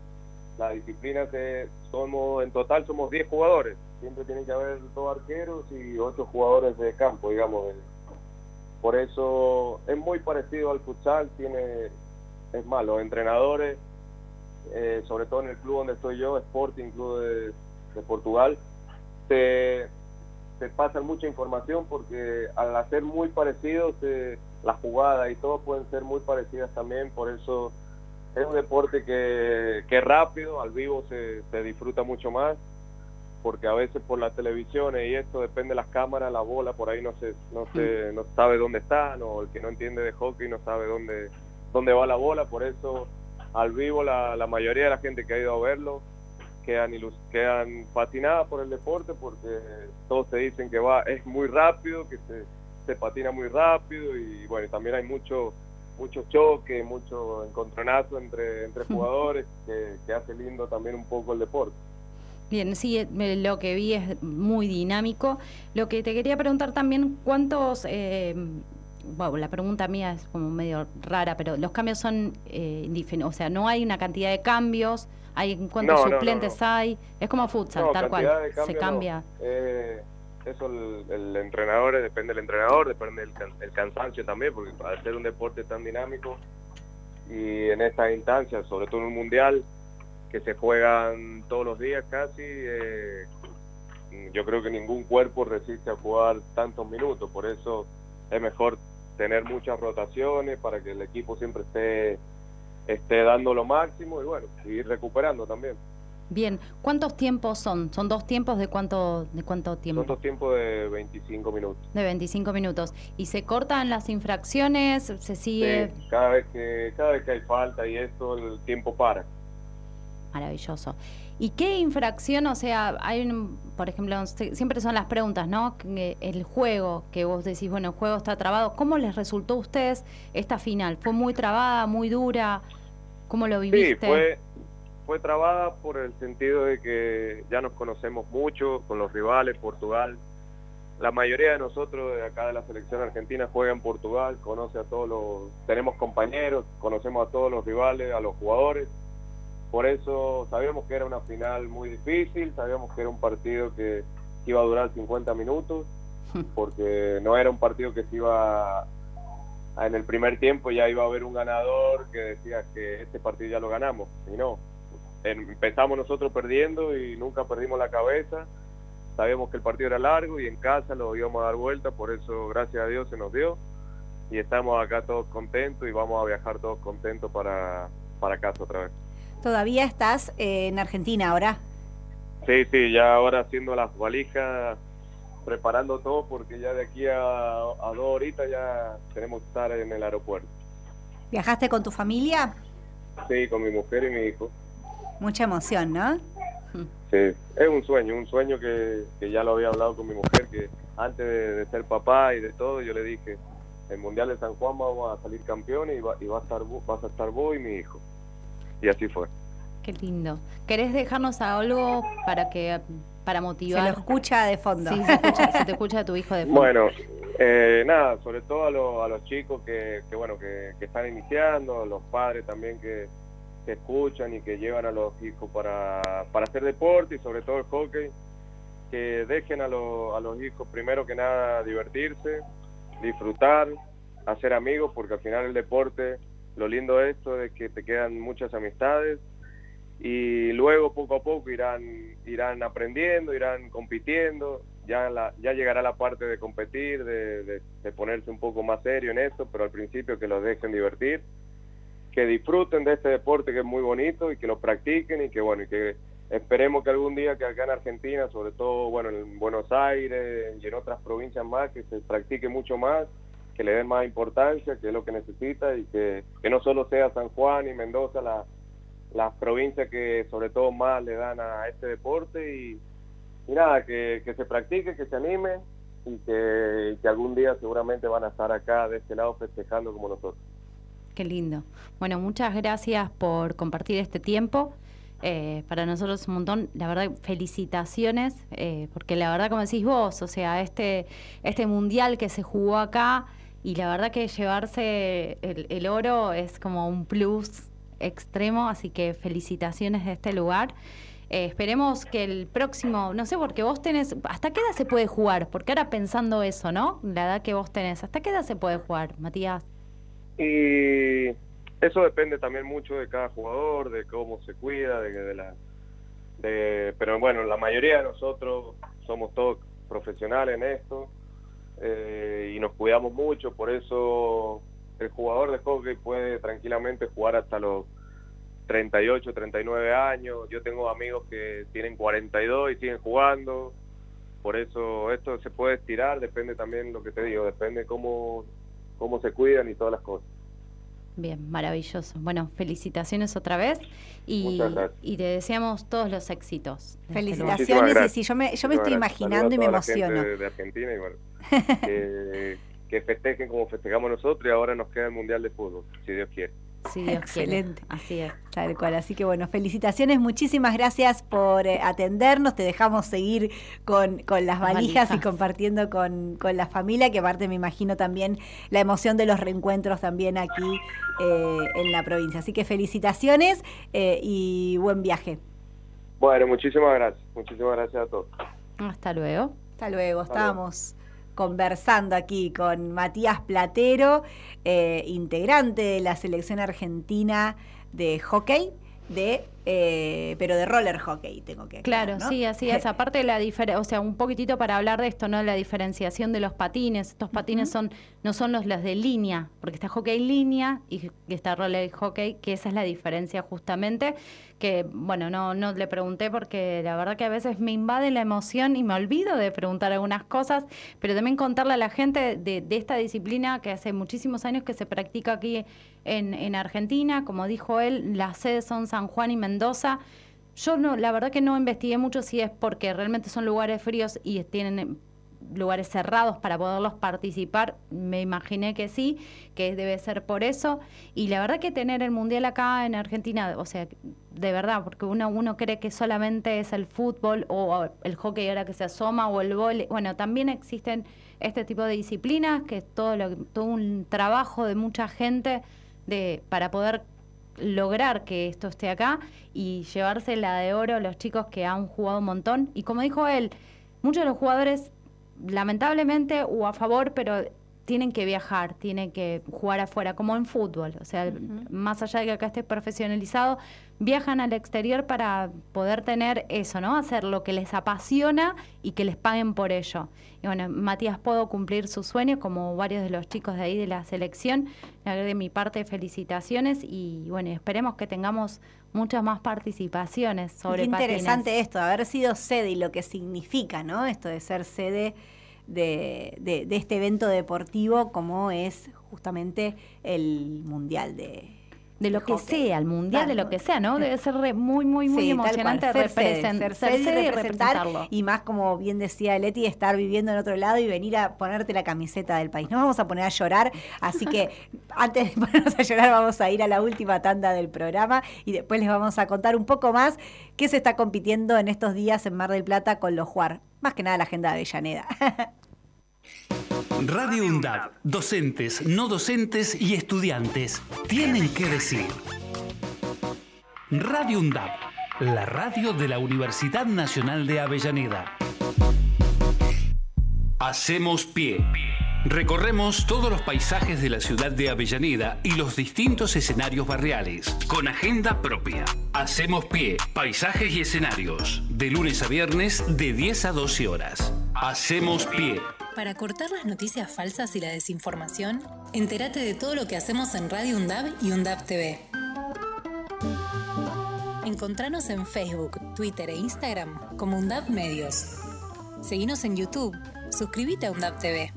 La disciplina se, somos, en total somos 10 jugadores. Siempre tienen que haber dos arqueros y ocho jugadores de campo, digamos. Por eso es muy parecido al futsal, tiene, es más, los entrenadores, eh, sobre todo en el club donde estoy yo, Sporting Club de, de Portugal, te, te pasan mucha información porque al hacer muy parecidos, eh, las jugadas y todo pueden ser muy parecidas también, por eso es un deporte que, que rápido, al vivo se, se disfruta mucho más porque a veces por las televisiones y esto depende de las cámaras, la bola por ahí no se no se no sabe dónde está, o el que no entiende de hockey no sabe dónde dónde va la bola, por eso al vivo la, la mayoría de la gente que ha ido a verlo quedan ilus- quedan fascinadas por el deporte porque todos te dicen que va es muy rápido, que se, se patina muy rápido y bueno, y también hay mucho mucho choque, mucho encontronazo entre entre jugadores que, que hace lindo también un poco el deporte. Bien, sí, eh, lo que vi es muy dinámico. Lo que te quería preguntar también, ¿cuántos... eh, bueno, la pregunta mía es como medio rara, pero los cambios son eh, o sea, no hay una cantidad de cambios, hay cuántos No, no, no, suplentes no. hay, es como futsal, No, tal cual, se cambia. Eh, eso el, el entrenador, eh, depende del entrenador, depende del can- el cansancio también, porque al ser un deporte tan dinámico y en estas instancias, sobre todo en un mundial, que se juegan todos los días casi, eh, yo creo que ningún cuerpo resiste a jugar tantos minutos, por eso es mejor tener muchas rotaciones para que el equipo siempre esté esté dando lo máximo y bueno, ir recuperando también. Bien, ¿cuántos tiempos son? ¿Son dos tiempos de cuánto, de cuánto tiempo? Son dos tiempos de 25 minutos. De 25 minutos. ¿Y se cortan las infracciones? ¿Se sigue? Sí, cada vez que cada vez que hay falta y esto el tiempo para. Maravilloso. ¿Y qué infracción, o sea, hay un, por ejemplo, siempre son las preguntas, ¿no? El juego, que vos decís, bueno, el juego está trabado, ¿cómo les resultó a ustedes esta final? ¿Fue muy trabada, muy dura? ¿Cómo lo Sí, viviste? fue fue trabada por el sentido de que ya nos conocemos mucho con los rivales, Portugal. La mayoría de nosotros de acá de la selección argentina juega en Portugal, conoce a todos los, tenemos compañeros, conocemos a todos los rivales, a los jugadores. Por eso sabíamos que era una final muy difícil, sabíamos que era un partido que iba a durar 50 minutos, (laughs) porque no era un partido que se iba a- en el primer tiempo ya iba a haber un ganador que decía que este partido ya lo ganamos, y no. Em- Empezamos nosotros perdiendo y nunca perdimos la cabeza, sabíamos que el partido era largo y en casa lo íbamos a dar vuelta, por eso gracias a Dios se nos dio y estamos acá todos contentos y vamos a viajar todos contentos para, para casa otra vez. Todavía estás eh, en Argentina ahora. Sí, sí, ya ahora haciendo las valijas, preparando todo porque ya de aquí a, a dos horitas ya tenemos que estar en el aeropuerto. ¿Viajaste con tu familia? Sí, con mi mujer y mi hijo. Mucha emoción, ¿no? Sí, es un sueño, un sueño que, que ya lo había hablado con mi mujer, que antes de, de ser papá y de todo, yo le dije, el Mundial de San Juan vamos a salir campeones y, va, y va a estar, vas a estar vos y mi hijo. Y así fue. Qué lindo. ¿Querés dejarnos algo para que para motivar? Se lo escucha de fondo. Sí, se, escucha- se te escucha a tu hijo de fondo. Bueno, eh, nada, sobre todo a, lo- a los chicos que, que bueno, que, que están iniciando, a los padres también que, que escuchan y que llevan a los hijos para, para hacer deporte y sobre todo el hockey, que dejen a, lo- a los hijos primero que nada divertirse, disfrutar, hacer amigos, porque al final el deporte, lo lindo esto es que te quedan muchas amistades y luego poco a poco irán irán aprendiendo, irán compitiendo, ya la, ya llegará la parte de competir, de ponerse un poco más serio en esto, pero al principio que los dejen divertir, que disfruten de este deporte que es muy bonito y que lo practiquen y que bueno, y que esperemos que algún día que acá en Argentina, sobre todo bueno en Buenos Aires y en otras provincias más, que se practique mucho más, que le den más importancia, que es lo que necesita y que, no solo sea San Juan y Mendoza la, las provincias que sobre todo más le dan a este deporte y, nada, que, se practique, que se anime y que, que algún día seguramente van a estar acá de este lado festejando como nosotros. Qué lindo. Bueno, muchas gracias por compartir este tiempo eh, para nosotros un montón. La verdad, felicitaciones, eh, porque la verdad, como decís vos, o sea, este, este mundial que se jugó acá, y la verdad que llevarse el, el oro es como un plus extremo, así que felicitaciones de este lugar. Eh, esperemos que el próximo, no sé, porque vos tenés, ¿hasta qué edad se puede jugar? Porque ahora pensando eso, ¿no? La edad que vos tenés, ¿hasta qué edad se puede jugar, Matías? Y eso depende también mucho de cada jugador, de cómo se cuida, de, de la... De, pero bueno, la mayoría de nosotros somos todos profesionales en esto eh, y nos cuidamos mucho, por eso el jugador de hockey puede tranquilamente jugar hasta los 38, 39 años. Yo tengo amigos que tienen 42 y siguen jugando. Por eso esto se puede estirar, depende también lo que te digo, depende cómo, cómo se cuidan y todas las cosas. Bien, maravilloso. Bueno, felicitaciones otra vez y, y te deseamos todos los éxitos. Felicitaciones. Y sí, yo me, yo me estoy gracias. imaginando y me emociono. De, de Argentina y bueno, (laughs) que, que festejen como festejamos nosotros y ahora nos queda el Mundial de Fútbol, si Dios quiere. Sí, Dios quiere. Excelente. Así es. Tal cual. Así que bueno, felicitaciones, muchísimas gracias por eh, atendernos. Te dejamos seguir con, con las Las valijas, y compartiendo con, con la familia, que aparte me imagino también la emoción de los reencuentros también aquí eh, en la provincia. Así que felicitaciones eh, y buen viaje. Bueno, muchísimas gracias, muchísimas gracias a todos. Hasta luego. Hasta luego. Estábamos conversando aquí con Matías Platero, eh, integrante de la selección argentina de hockey, de eh, pero de roller hockey, tengo que aclarar, Claro, ¿no? sí, así es. (laughs) Aparte de la diferencia, o sea, un poquitito para hablar de esto, ¿no? La diferenciación de los patines. Estos patines son no son los, los de línea, porque está hockey línea y está roller hockey, que esa es la diferencia justamente. Que, bueno, no, no le pregunté porque la verdad que a veces me invade la emoción y me olvido de preguntar algunas cosas, pero también contarle a la gente de, de esta disciplina que hace muchísimos años que se practica aquí en, en Argentina. Como dijo él, las sedes son San Juan y Mendoza. Yo no, la verdad que no investigué mucho si es porque realmente son lugares fríos y tienen eh, lugares cerrados para poderlos participar. Me imaginé que sí, que debe ser por eso. Y la verdad que tener el mundial acá en Argentina, o sea, de verdad, porque uno, uno cree que solamente es el fútbol o el hockey ahora que se asoma o el vole. Bueno, también existen este tipo de disciplinas que es todo, lo, todo un trabajo de mucha gente de, para poder lograr que esto esté acá y llevarse la de oro a los chicos que han jugado un montón. Y como dijo él, muchos de los jugadores, lamentablemente o a favor, pero tienen que viajar, tienen que jugar afuera, como en fútbol. O sea, más allá de que acá esté profesionalizado, viajan al exterior para poder tener eso, ¿no? Hacer lo que les apasiona y que les paguen por ello. Y bueno, Matías pudo cumplir su sueño, como varios de los chicos de ahí de la selección. De mi parte felicitaciones y bueno, esperemos que tengamos muchas más participaciones sobre Qué interesante patines. esto, haber sido sede y lo que significa, ¿no? Esto de ser sede de, de- de este evento deportivo como es justamente el Mundial de... De lo que sea, el mundial, de lo que sea, ¿no? Debe ser re- muy, muy, muy Sí, emocionante ser y representarlo. y más como bien decía Leti, estar viviendo en otro lado y venir a ponerte la camiseta del país. Nos vamos a poner a llorar, así que (laughs) antes de ponernos a llorar vamos a ir a la última tanda del programa y después les vamos a contar un poco más qué se está compitiendo en estos días en Mar del Plata con los Juar. Más que nada la agenda de Avellaneda. (laughs) Radio UNDAB, docentes, no docentes y estudiantes tienen que decir. Radio UNDAB, la radio de la Universidad Nacional de Avellaneda. Hacemos pie. Recorremos todos los paisajes de la ciudad de Avellaneda y los distintos escenarios barriales, con agenda propia. Hacemos pie, paisajes y escenarios, de lunes a viernes de 10 a 12 horas. Hacemos pie. Para cortar las noticias falsas y la desinformación, entérate de todo lo que hacemos en Radio UNDAB y UNDAB TV. Encontranos en Facebook, Twitter e Instagram como UNDAB Medios. Seguinos en YouTube. Suscríbete a UNDAB TV.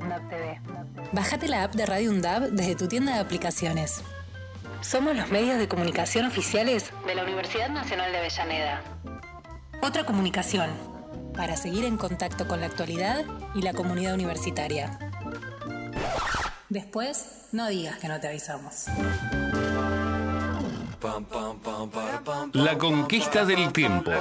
Bájate la app de Radio UNDAB desde tu tienda de aplicaciones. Somos los medios de comunicación oficiales de la Universidad Nacional de Avellaneda. Otra comunicación para seguir en contacto con la actualidad y la comunidad universitaria. Después, no digas que no te avisamos. La conquista del tiempo.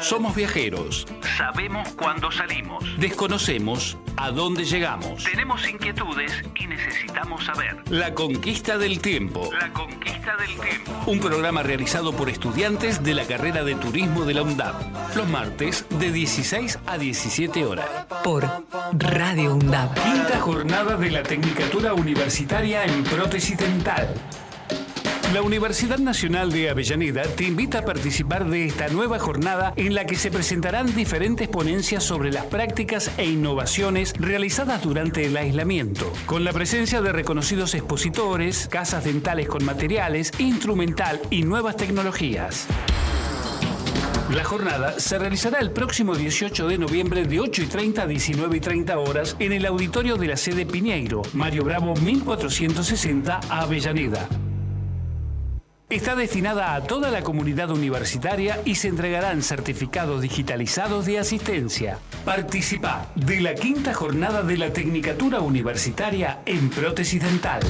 Somos viajeros. Sabemos cuándo salimos. Desconocemos a dónde llegamos. Tenemos inquietudes y necesitamos saber. La conquista del tiempo. La conquista del tiempo. Un programa realizado por estudiantes de la carrera de turismo de la UNDAP. Los martes de 16 a 17 horas. Por Radio UNDAP. Quinta jornada de la Tecnicatura Universitaria en Prótesis Dental. La Universidad Nacional de Avellaneda te invita a participar de esta nueva jornada en la que se presentarán diferentes ponencias sobre las prácticas e innovaciones realizadas durante el aislamiento, con la presencia de reconocidos expositores, casas dentales con materiales, instrumental y nuevas tecnologías. La jornada se realizará el próximo 18 de noviembre de 8 y 30 a 19 y 30 horas en el auditorio de la sede Piñeiro, Mario Bravo 1460, Avellaneda. Está destinada a toda la comunidad universitaria y se entregarán certificados digitalizados de asistencia. Participa de la quinta jornada de la Tecnicatura Universitaria en Prótesis Dental.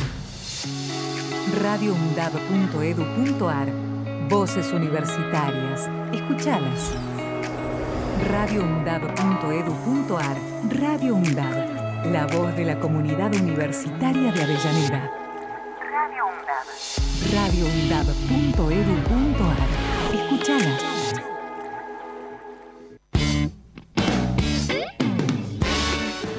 Voces universitarias. Escuchalas. radioundab.edu.ar Radio UNDAB. La voz de la comunidad universitaria de Avellaneda. Radio UNDAB. radioundab.edu.ar Escuchalas.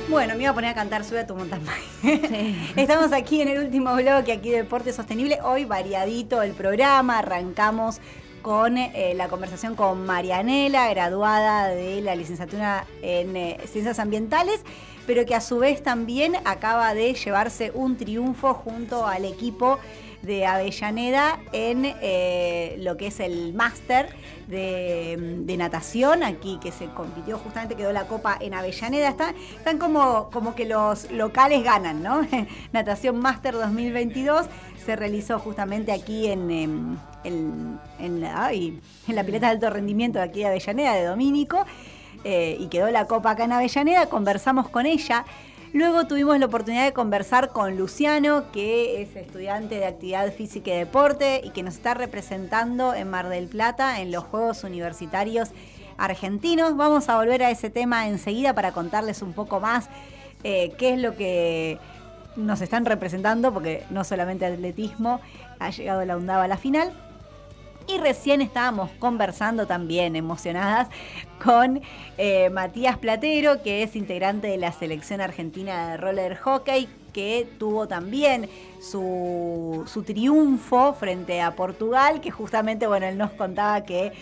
Bueno, me iba a poner a cantar Sube a tu mountain bike. (laughs) Estamos aquí en el último bloque aquí de Deporte Sostenible. Hoy variadito el programa. Arrancamos con eh, la conversación con Marianela, graduada de la licenciatura en eh, Ciencias Ambientales, pero que a su vez también acaba de llevarse un triunfo junto al equipo de Avellaneda en eh, lo que es el máster de, de natación, aquí que se compitió justamente, quedó la copa en Avellaneda. Está- están como, como que los locales ganan, ¿no? (laughs) natación Máster 2022 se realizó justamente aquí en, em, en, en la, ay, en la pileta de alto rendimiento de aquí de Avellaneda, de Domínico, eh, y quedó la copa acá en Avellaneda. Conversamos con ella. Luego tuvimos la oportunidad de conversar con Luciano, que es estudiante de actividad física y deporte y que nos está representando en Mar del Plata en los Juegos Universitarios Argentinos. Vamos a volver a ese tema enseguida para contarles un poco más eh, qué es lo que nos están representando, porque no solamente atletismo, ha llegado la UNDAB a la final. Y recién estábamos conversando también, emocionadas, con eh, Matías Platero, que es integrante de la selección argentina de roller hockey, que tuvo también su, su triunfo frente a Portugal, que justamente, bueno, él nos contaba que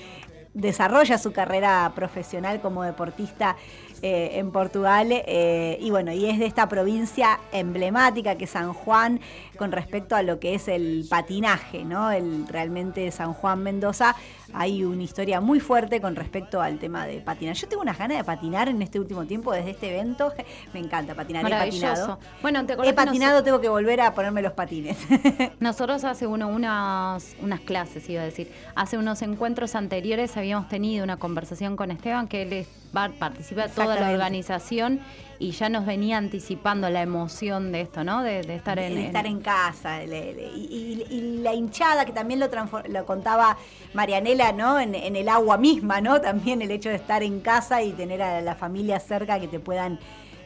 desarrolla su carrera profesional como deportista eh, en Portugal eh, y bueno, y es de esta provincia emblemática que San Juan con respecto a lo que es el patinaje, ¿no? El realmente San Juan Mendoza hay una historia muy fuerte con respecto al tema de patinar. Yo tengo unas ganas de patinar en este último tiempo desde este evento. (laughs) Me encanta patinar, he patinado. Bueno, ¿te He patinado, nos- tengo que volver a ponerme los patines. (laughs) Nosotros hace uno, unas, unas clases, iba a decir, hace unos encuentros anteriores habíamos tenido una conversación con Esteban, que él es- va, participa de toda la organización y ya nos venía anticipando la emoción de esto, ¿no? De, de estar en, de estar en casa. le- le- y, y- y la hinchada, que también lo, lo contaba Marianela, ¿no? En, en el agua misma, ¿no? También el hecho de estar en casa y tener a la familia cerca que te puedan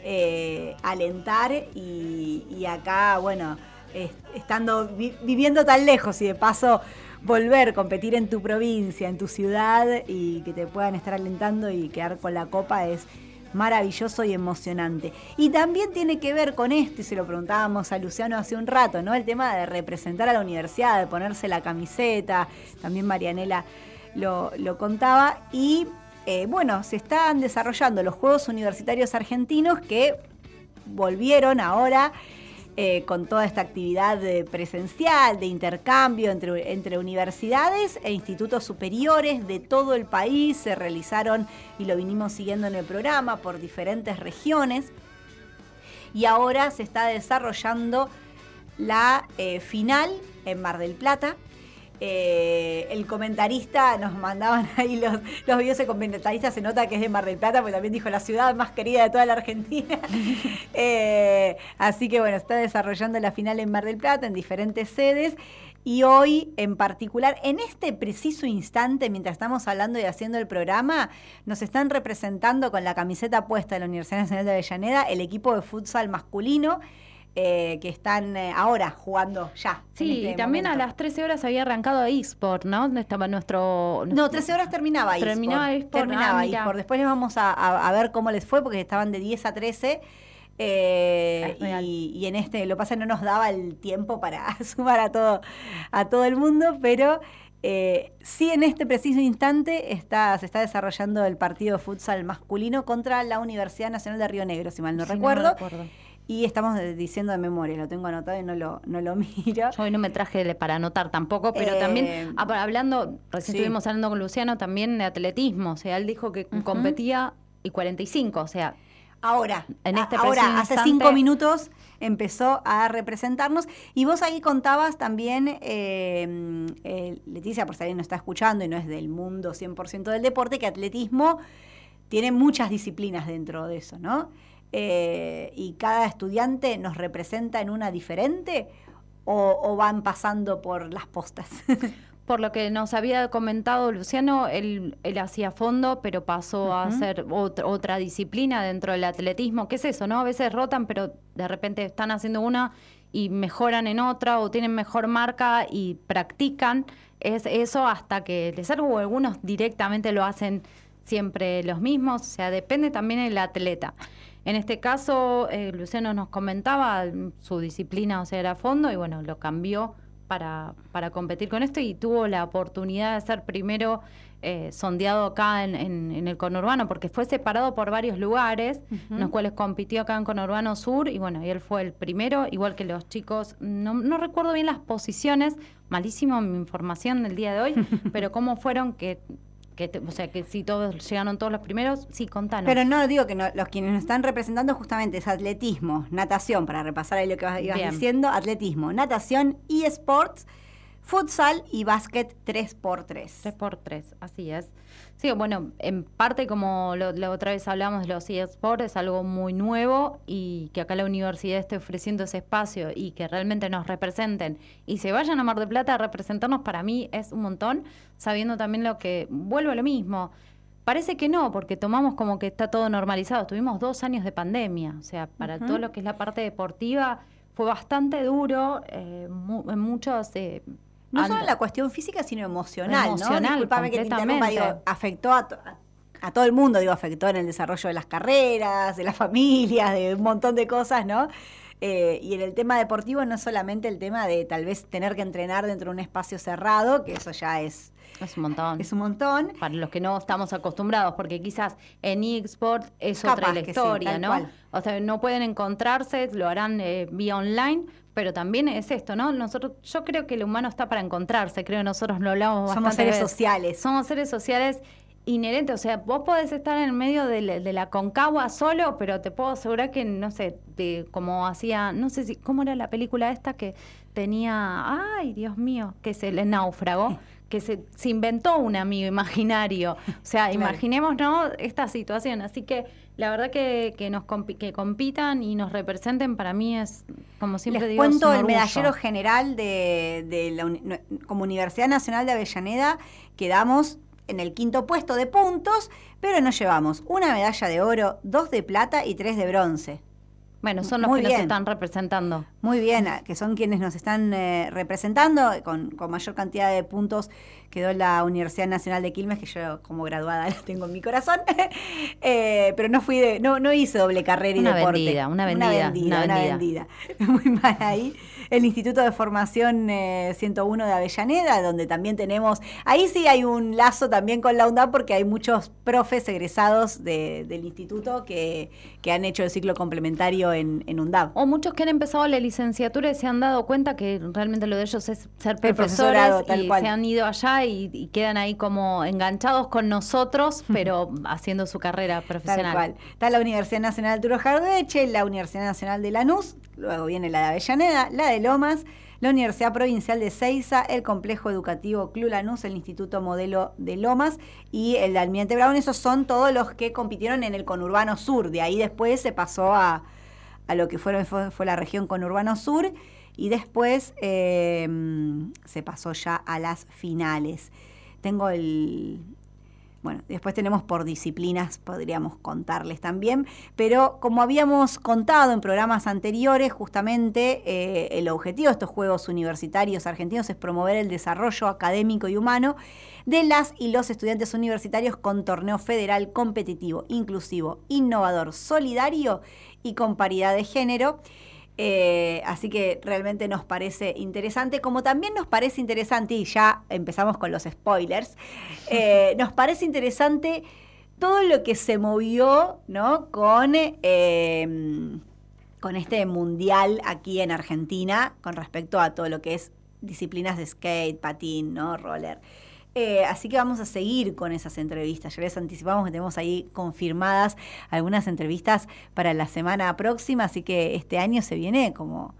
eh, alentar. Y, y acá, bueno, es- estando vi- viviendo tan lejos y de paso volver, competir en tu provincia, en tu ciudad y que te puedan estar alentando y quedar con la copa es maravilloso y emocionante. Y también tiene que ver con esto, y se lo preguntábamos a Luciano hace un rato, ¿no? El tema de representar a la universidad, de ponerse la camiseta, también Marianela lo, contaba, y eh, bueno, se están desarrollando los Juegos Universitarios Argentinos que volvieron ahora eh, con toda esta actividad de presencial, de intercambio entre, entre universidades e institutos superiores de todo el país. Se realizaron, y lo vinimos siguiendo en el programa, por diferentes regiones. Y ahora se está desarrollando la eh, final en Mar del Plata. Eh, el comentarista, nos mandaban (laughs) ahí los, los videos, el comentarista se nota que es de Mar del Plata, porque también dijo la ciudad más querida de toda la Argentina. (laughs) Eh, así que bueno, está desarrollando la final en Mar del Plata, en diferentes sedes. Y hoy, en particular, en este preciso instante, mientras estamos hablando y haciendo el programa, nos están representando con la camiseta puesta de la Universidad Nacional de Avellaneda el equipo de futsal masculino. Eh, que están eh, ahora jugando ya. Sí, este y también a las 13 horas había arrancado eSport, ¿no? Donde estaba nuestro... No, 13 horas terminaba eSport. Terminaba eSport, Terminaba ah, eSport. Después les vamos a, a- a ver cómo les fue, porque estaban de 10 a 13. eh, y, y en este, lo que pasa no nos daba el tiempo para (laughs) sumar a todo, a todo el mundo, pero eh, sí en este preciso instante está, se está desarrollando el partido de futsal masculino contra la Universidad Nacional de Río Negro, si mal no Sí, recuerdo. recuerdo. Y estamos diciendo de memoria, lo tengo anotado y no lo, no lo (laughs) miro. Yo hoy no me traje para anotar tampoco, pero Eh, también ah, hablando, recién sí. estuvimos hablando con Luciano también de atletismo, o sea, él dijo que Ujú. competía y 45, o sea, Ahora, En este ahora, hace instante- cinco minutos empezó a representarnos y vos ahí contabas también, eh, eh, Leticia, por si alguien no está escuchando y no es del mundo 100% del deporte, que atletismo tiene muchas disciplinas dentro de eso, ¿no? Eh, y cada estudiante nos representa en una diferente o, o van pasando por las postas. (laughs) por lo que nos había comentado Luciano, él, él hacía fondo, pero pasó a hacer otra, otra disciplina dentro del atletismo. ¿Qué es eso, no? A veces rotan, pero de repente están haciendo una y mejoran en otra o tienen mejor marca y practican es eso hasta que les salgo algunos directamente lo hacen siempre los mismos, o sea, depende también del atleta. En este caso, eh, Luciano nos comentaba su disciplina, o sea, era fondo, y bueno, lo cambió para, para competir con esto y tuvo la oportunidad de ser primero eh, sondeado acá en, en- en el conurbano, porque fue separado por varios lugares, en los cuales compitió acá en conurbano sur, y bueno, y él fue el primero, igual que los chicos, no, no recuerdo bien las posiciones, malísimo mi información del día de hoy, (laughs) pero cómo fueron que, que te- o sea, que si todos llegaron todos los primeros, sí, contanos. Pero no digo que no- los quienes nos están representando justamente es atletismo, natación, para repasar ahí lo que vas- ibas Bien. diciendo, atletismo, natación, eSports, futsal y básquet 3x3. 3x3, así es. Sí, bueno, en parte como lo- la otra vez hablamos de los eSports, es algo muy nuevo y que acá la universidad esté ofreciendo ese espacio y que realmente nos representen y se vayan a Mar del Plata a representarnos para mí es un montón, sabiendo también lo que vuelvo a lo mismo. Parece que no, porque tomamos como que está todo normalizado. Tuvimos dos años de pandemia, o sea, para todo lo que es la parte deportiva fue bastante duro eh, mu- en muchos... eh, No and- solo en la cuestión física, sino emocional, Emocional, ¿no? Disculpame que te interrumpa, digo, afectó a, to- a- todo el mundo, digo, afectó en el desarrollo de las carreras, de las (laughs) familias, de un montón de cosas, ¿no? Eh, y en el tema deportivo no es solamente el tema de tal vez tener que entrenar dentro de un espacio cerrado, que eso ya es, Es un montón. es un montón. Para los que no estamos acostumbrados, porque quizás en eSport es Capaz otra la sí, historia, ¿no? cual. O sea, no pueden encontrarse, lo harán eh, vía online, pero también es esto, ¿no? Nosotros, yo creo que el humano está para encontrarse, creo que nosotros lo hablamos Somos bastante seres veces. sociales. Somos seres sociales inherentes, o sea, vos podés estar en medio de la, de la concagua solo, pero te puedo asegurar que, no sé, de, como hacía, no sé si, ¿cómo era la película esta que tenía, ay, Dios mío, que es el náufrago? (laughs) que se, se inventó un amigo imaginario. O sea, Claro. imaginemos ¿no? esta situación. Así que la verdad que, que nos compi- que compitan y nos representen para mí es, como siempre Les digo, es cuento un el medallero general de, de la como Universidad Nacional de Avellaneda. Quedamos en el quinto puesto de puntos, pero nos llevamos una medalla de oro, dos de plata y tres de bronce. Bueno, son los Muy que nos están representando. Muy bien, que son quienes nos están eh, representando. Con, con mayor cantidad de puntos quedó la Universidad Nacional de Quilmes, que yo como graduada (laughs) la tengo en mi corazón. (laughs) Eh, pero no fui de, no, no hice doble carrera y Una deporte. vendida, una vendida, Una vendida, una una vendida. (laughs) Muy mal ahí. El Instituto de Formación eh, 101 de Avellaneda, donde también tenemos, ahí sí hay un lazo también con la UNDAP porque hay muchos profes egresados de- del instituto que, que han hecho el ciclo complementario en, en UNDAP. O muchos que han empezado la licenciatura y se han dado cuenta que realmente lo de ellos es ser profesores tal y cual. se han ido allá y, y quedan ahí como enganchados con nosotros, pero haciendo su carrera Tal profesional. cual. Está la Universidad Nacional Arturo Jardeche, la Universidad Nacional de Lanús, luego viene la de Avellaneda, la de Lomas, la Universidad Provincial de Ceiza, el Complejo Educativo Club Lanús, el Instituto Modelo de Lomas y el Almirante Brown. Esos son todos los que compitieron en el conurbano sur. De ahí después se pasó a, a lo que fue, fue la región conurbano sur. Y después eh, se pasó ya a las finales. Tengo el, bueno, después tenemos por disciplinas, podríamos contarles también, pero como habíamos contado en programas anteriores, justamente eh, el objetivo de estos Juegos Universitarios Argentinos es promover el desarrollo académico y humano de las y los estudiantes universitarios con torneo federal competitivo, inclusivo, innovador, solidario y con paridad de género. Eh, así que realmente nos parece interesante, como también nos parece interesante, y ya empezamos con los spoilers, (laughs) eh, nos parece interesante todo lo que se movió ¿no? con, eh, con este mundial aquí en Argentina con respecto a todo lo que es disciplinas de skate, patín, ¿no? roller. Eh, así que vamos a seguir con esas entrevistas. Ya les anticipamos que tenemos ahí confirmadas algunas entrevistas para la semana próxima, así que este año se viene como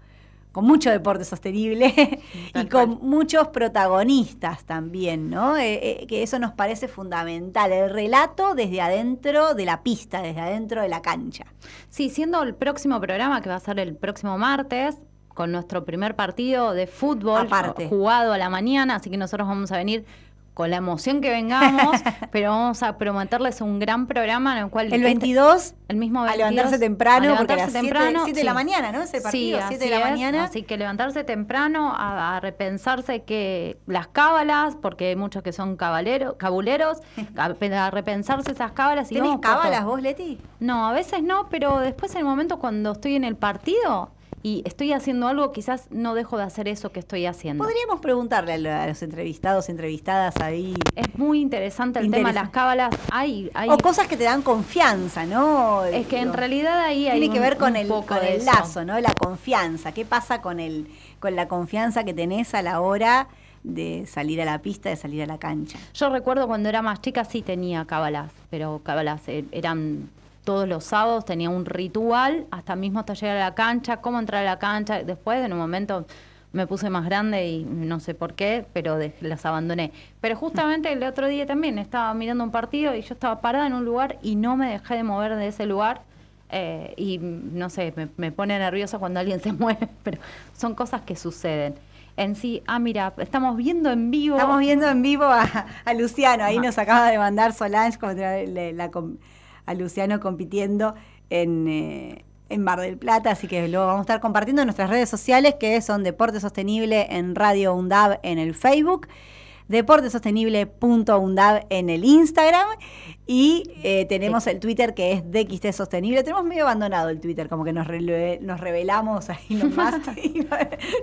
con mucho deporte sostenible (laughs) y con muchos protagonistas también, ¿no? Eh, eh, que eso nos parece fundamental, el relato desde adentro de la pista, desde adentro de la cancha. Sí, siendo el próximo programa, que va a ser el próximo martes, con nuestro primer partido de fútbol Aparte. jugado a la mañana, así que nosotros vamos a venir con la emoción que vengamos, (laughs) pero vamos a prometerles un gran programa en el cual... El 22, el mismo a 22, levantarse temprano, a porque a levantarse las 7 temprano, de la mañana, ¿no? Ese partido, Sí, 7 de la es. mañana. Así que levantarse temprano a, a repensarse que las cábalas, porque hay muchos que son cabalero, cabuleros, (laughs) a, a repensarse esas cábalas. Y ¿Tenés cábalas vos, Leti? No, a veces no, pero después en el momento cuando estoy en el partido y estoy haciendo algo, quizás no dejo de hacer eso que estoy haciendo. Podríamos preguntarle a lo- a los entrevistados, entrevistadas ahí. Es muy interesante el tema de las cábalas. Hay, hay O cosas que te dan confianza, ¿no? Es que en realidad ahí hay Tiene que un- ver con un el, con el lazo, ¿no? La confianza. ¿Qué pasa con, el, con la confianza que tenés a la hora de salir a la pista, de salir a la cancha? Yo recuerdo cuando era más chica sí tenía cábalas, pero cábalas eh, eran todos los sábados, tenía un ritual, hasta mismo hasta llegar a la cancha, cómo entrar a la cancha. Después, en un momento, me puse más grande y no sé por qué, pero de- las abandoné. Pero justamente el otro día también estaba mirando un partido y yo estaba parada en un lugar y no me dejé de mover de ese lugar. eh, y no sé, me, me pone nerviosa cuando alguien se (laughs) mueve, pero son cosas que suceden. En sí, ah, mira, estamos viendo en vivo. Estamos viendo en vivo a, a Luciano. Ahí Ah. nos acaba de mandar Solange contra la com- a Luciano compitiendo en, eh, en Mar del Plata. Así que lo vamos a estar compartiendo en nuestras redes sociales, que son Deporte Sostenible en Radio UNDAB en el Facebook. deportesostenible.undab en el Instagram y eh, tenemos el Twitter que es DXT Sostenible. Tenemos medio abandonado el Twitter, como que nos, nos revelamos ahí nomás. (laughs) (laughs) y no,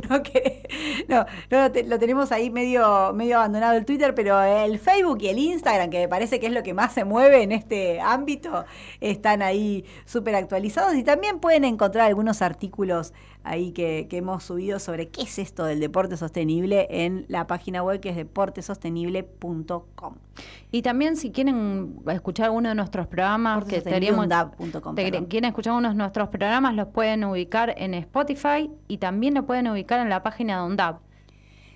no que- no, no, lo, te- lo tenemos ahí medio, medio abandonado el Twitter, pero el Facebook y el Instagram, que me parece que es lo que más se mueve en este ámbito, están ahí súper actualizados y también pueden encontrar algunos artículos ahí que, que hemos subido sobre qué es esto del deporte sostenible en la página web que es deportesostenible.com. Y también si quieren escuchar alguno de nuestros programas, que estaríamos, te- quieren escuchar uno de nuestros programas, los pueden ubicar en Spotify y también lo pueden ubicar en la página de UNDAB.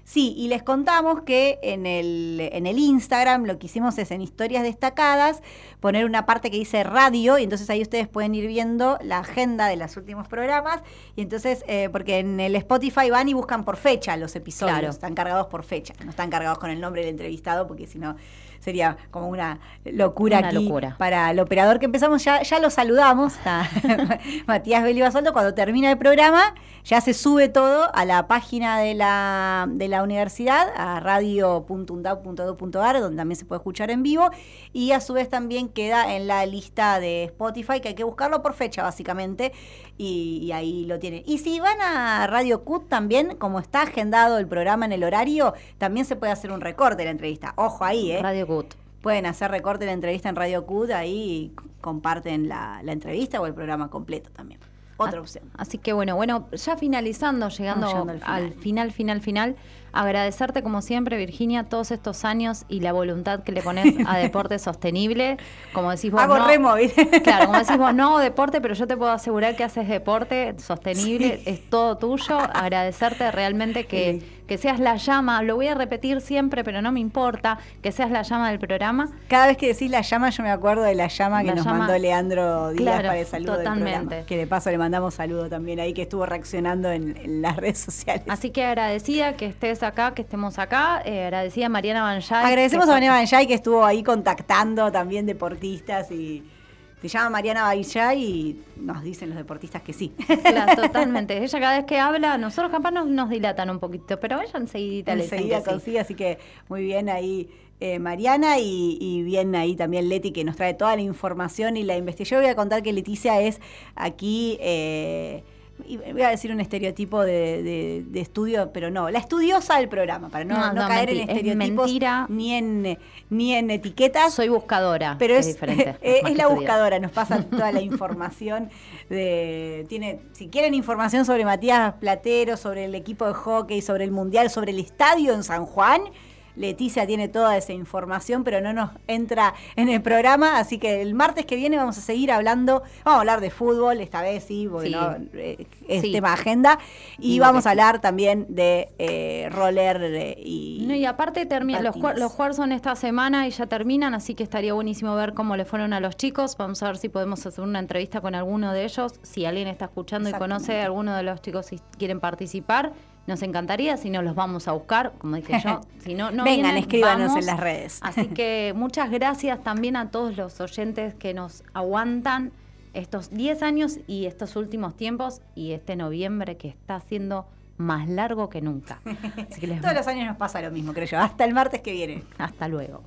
Sí, y les contamos que en el, en el Instagram lo que hicimos es en historias destacadas poner una parte que dice radio y entonces ahí ustedes pueden ir viendo la agenda de los últimos programas y entonces, eh, porque en el Spotify van y buscan por fecha los episodios, Claro. están cargados por fecha, no están cargados con el nombre del entrevistado porque si no sería como una locura Una aquí locura. para el operador que empezamos, ya, ya lo saludamos, a (laughs) Matías Beli Basoldo, cuando termina el programa ya se sube todo a la página de la, de la universidad, a radio.undab.edu.ar, donde también se puede escuchar en vivo, y a su vez también queda en la lista de Spotify, que hay que buscarlo por fecha básicamente, y, y ahí lo tienen. Y si van a Radio CUT también, como está agendado el programa en el horario, también se puede hacer un recorte de la entrevista. Ojo ahí, ¿eh? Radio CUT. Pueden hacer recorte de la entrevista en Radio CUT, ahí comparten la, la entrevista o el programa completo también. Otra Ah, opción. Así que bueno, bueno, ya finalizando, llegando, Vamos llegando al al final, final, final, agradecerte como siempre, Virginia, todos estos años y la voluntad que le pones a (laughs) deporte sostenible. Como decís vos, Hago no. (laughs) Claro, como decís vos, no hago deporte, pero yo te puedo asegurar que haces deporte sostenible, es todo tuyo. Agradecerte realmente que que seas la llama, lo voy a repetir siempre, pero no me importa, que seas la llama del programa. Cada vez que decís la llama, yo me acuerdo de la llama que nos mandó Leandro Díaz Claro, para el saludo del totalmente. programa. Que de paso le mandamos saludo también ahí, que estuvo reaccionando en, en las (laughs) redes sociales. Así que agradecida que estés acá, que estemos acá, eh, agradecida a Mariana Banjay. Agradecemos a Mariana Banjay que estuvo ahí contactando también deportistas y se llama Mariana Banjay y nos dicen los deportistas que sí. Claro, (laughs) totalmente. Ella cada vez que habla, nosotros capaz nos, nos dilatan un poquito, pero ella enseguida le dicen sí. consigue, así que muy bien ahí eh, Mariana y, y bien ahí también Leti que nos trae toda la información y la investigación. Yo voy a contar que Leticia es aquí, eh, voy a decir un estereotipo de, de- de estudio, pero no, la estudiosa del programa, para no, No, no no, caer en es estereotipos ni en ni en etiquetas. Soy buscadora. Pero es es, diferente. (laughs) es, la buscadora, nos pasa (laughs) toda la información de tiene si quieren información sobre Matías Platero, sobre el equipo de hockey, sobre el mundial, sobre el estadio en San Juan, Leticia tiene toda esa información, pero no nos entra en el programa, así que el martes que viene vamos a seguir hablando, vamos a hablar de fútbol, esta vez sí, porque Sí. no, eh, es Sí. tema agenda, y Digo vamos a sí. hablar también de eh, roller eh, y... No, y aparte termina, los, los juegos son esta semana y ya terminan, así que estaría buenísimo ver cómo le fueron a los chicos. Vamos a ver si podemos hacer una entrevista con alguno de ellos. Si alguien está escuchando y conoce a alguno de los chicos y quieren participar, nos encantaría. Si no, los vamos a buscar, como dije yo. (laughs) Si no, no Vengan, vienen, escríbanos vamos. en las redes. Así que (laughs) muchas gracias también a todos los oyentes que nos aguantan estos 10 años y estos últimos tiempos y este noviembre que está siendo más largo que nunca. (laughs) Así que les Todos los años nos pasa lo mismo, creo yo. Hasta el martes que viene. Hasta luego.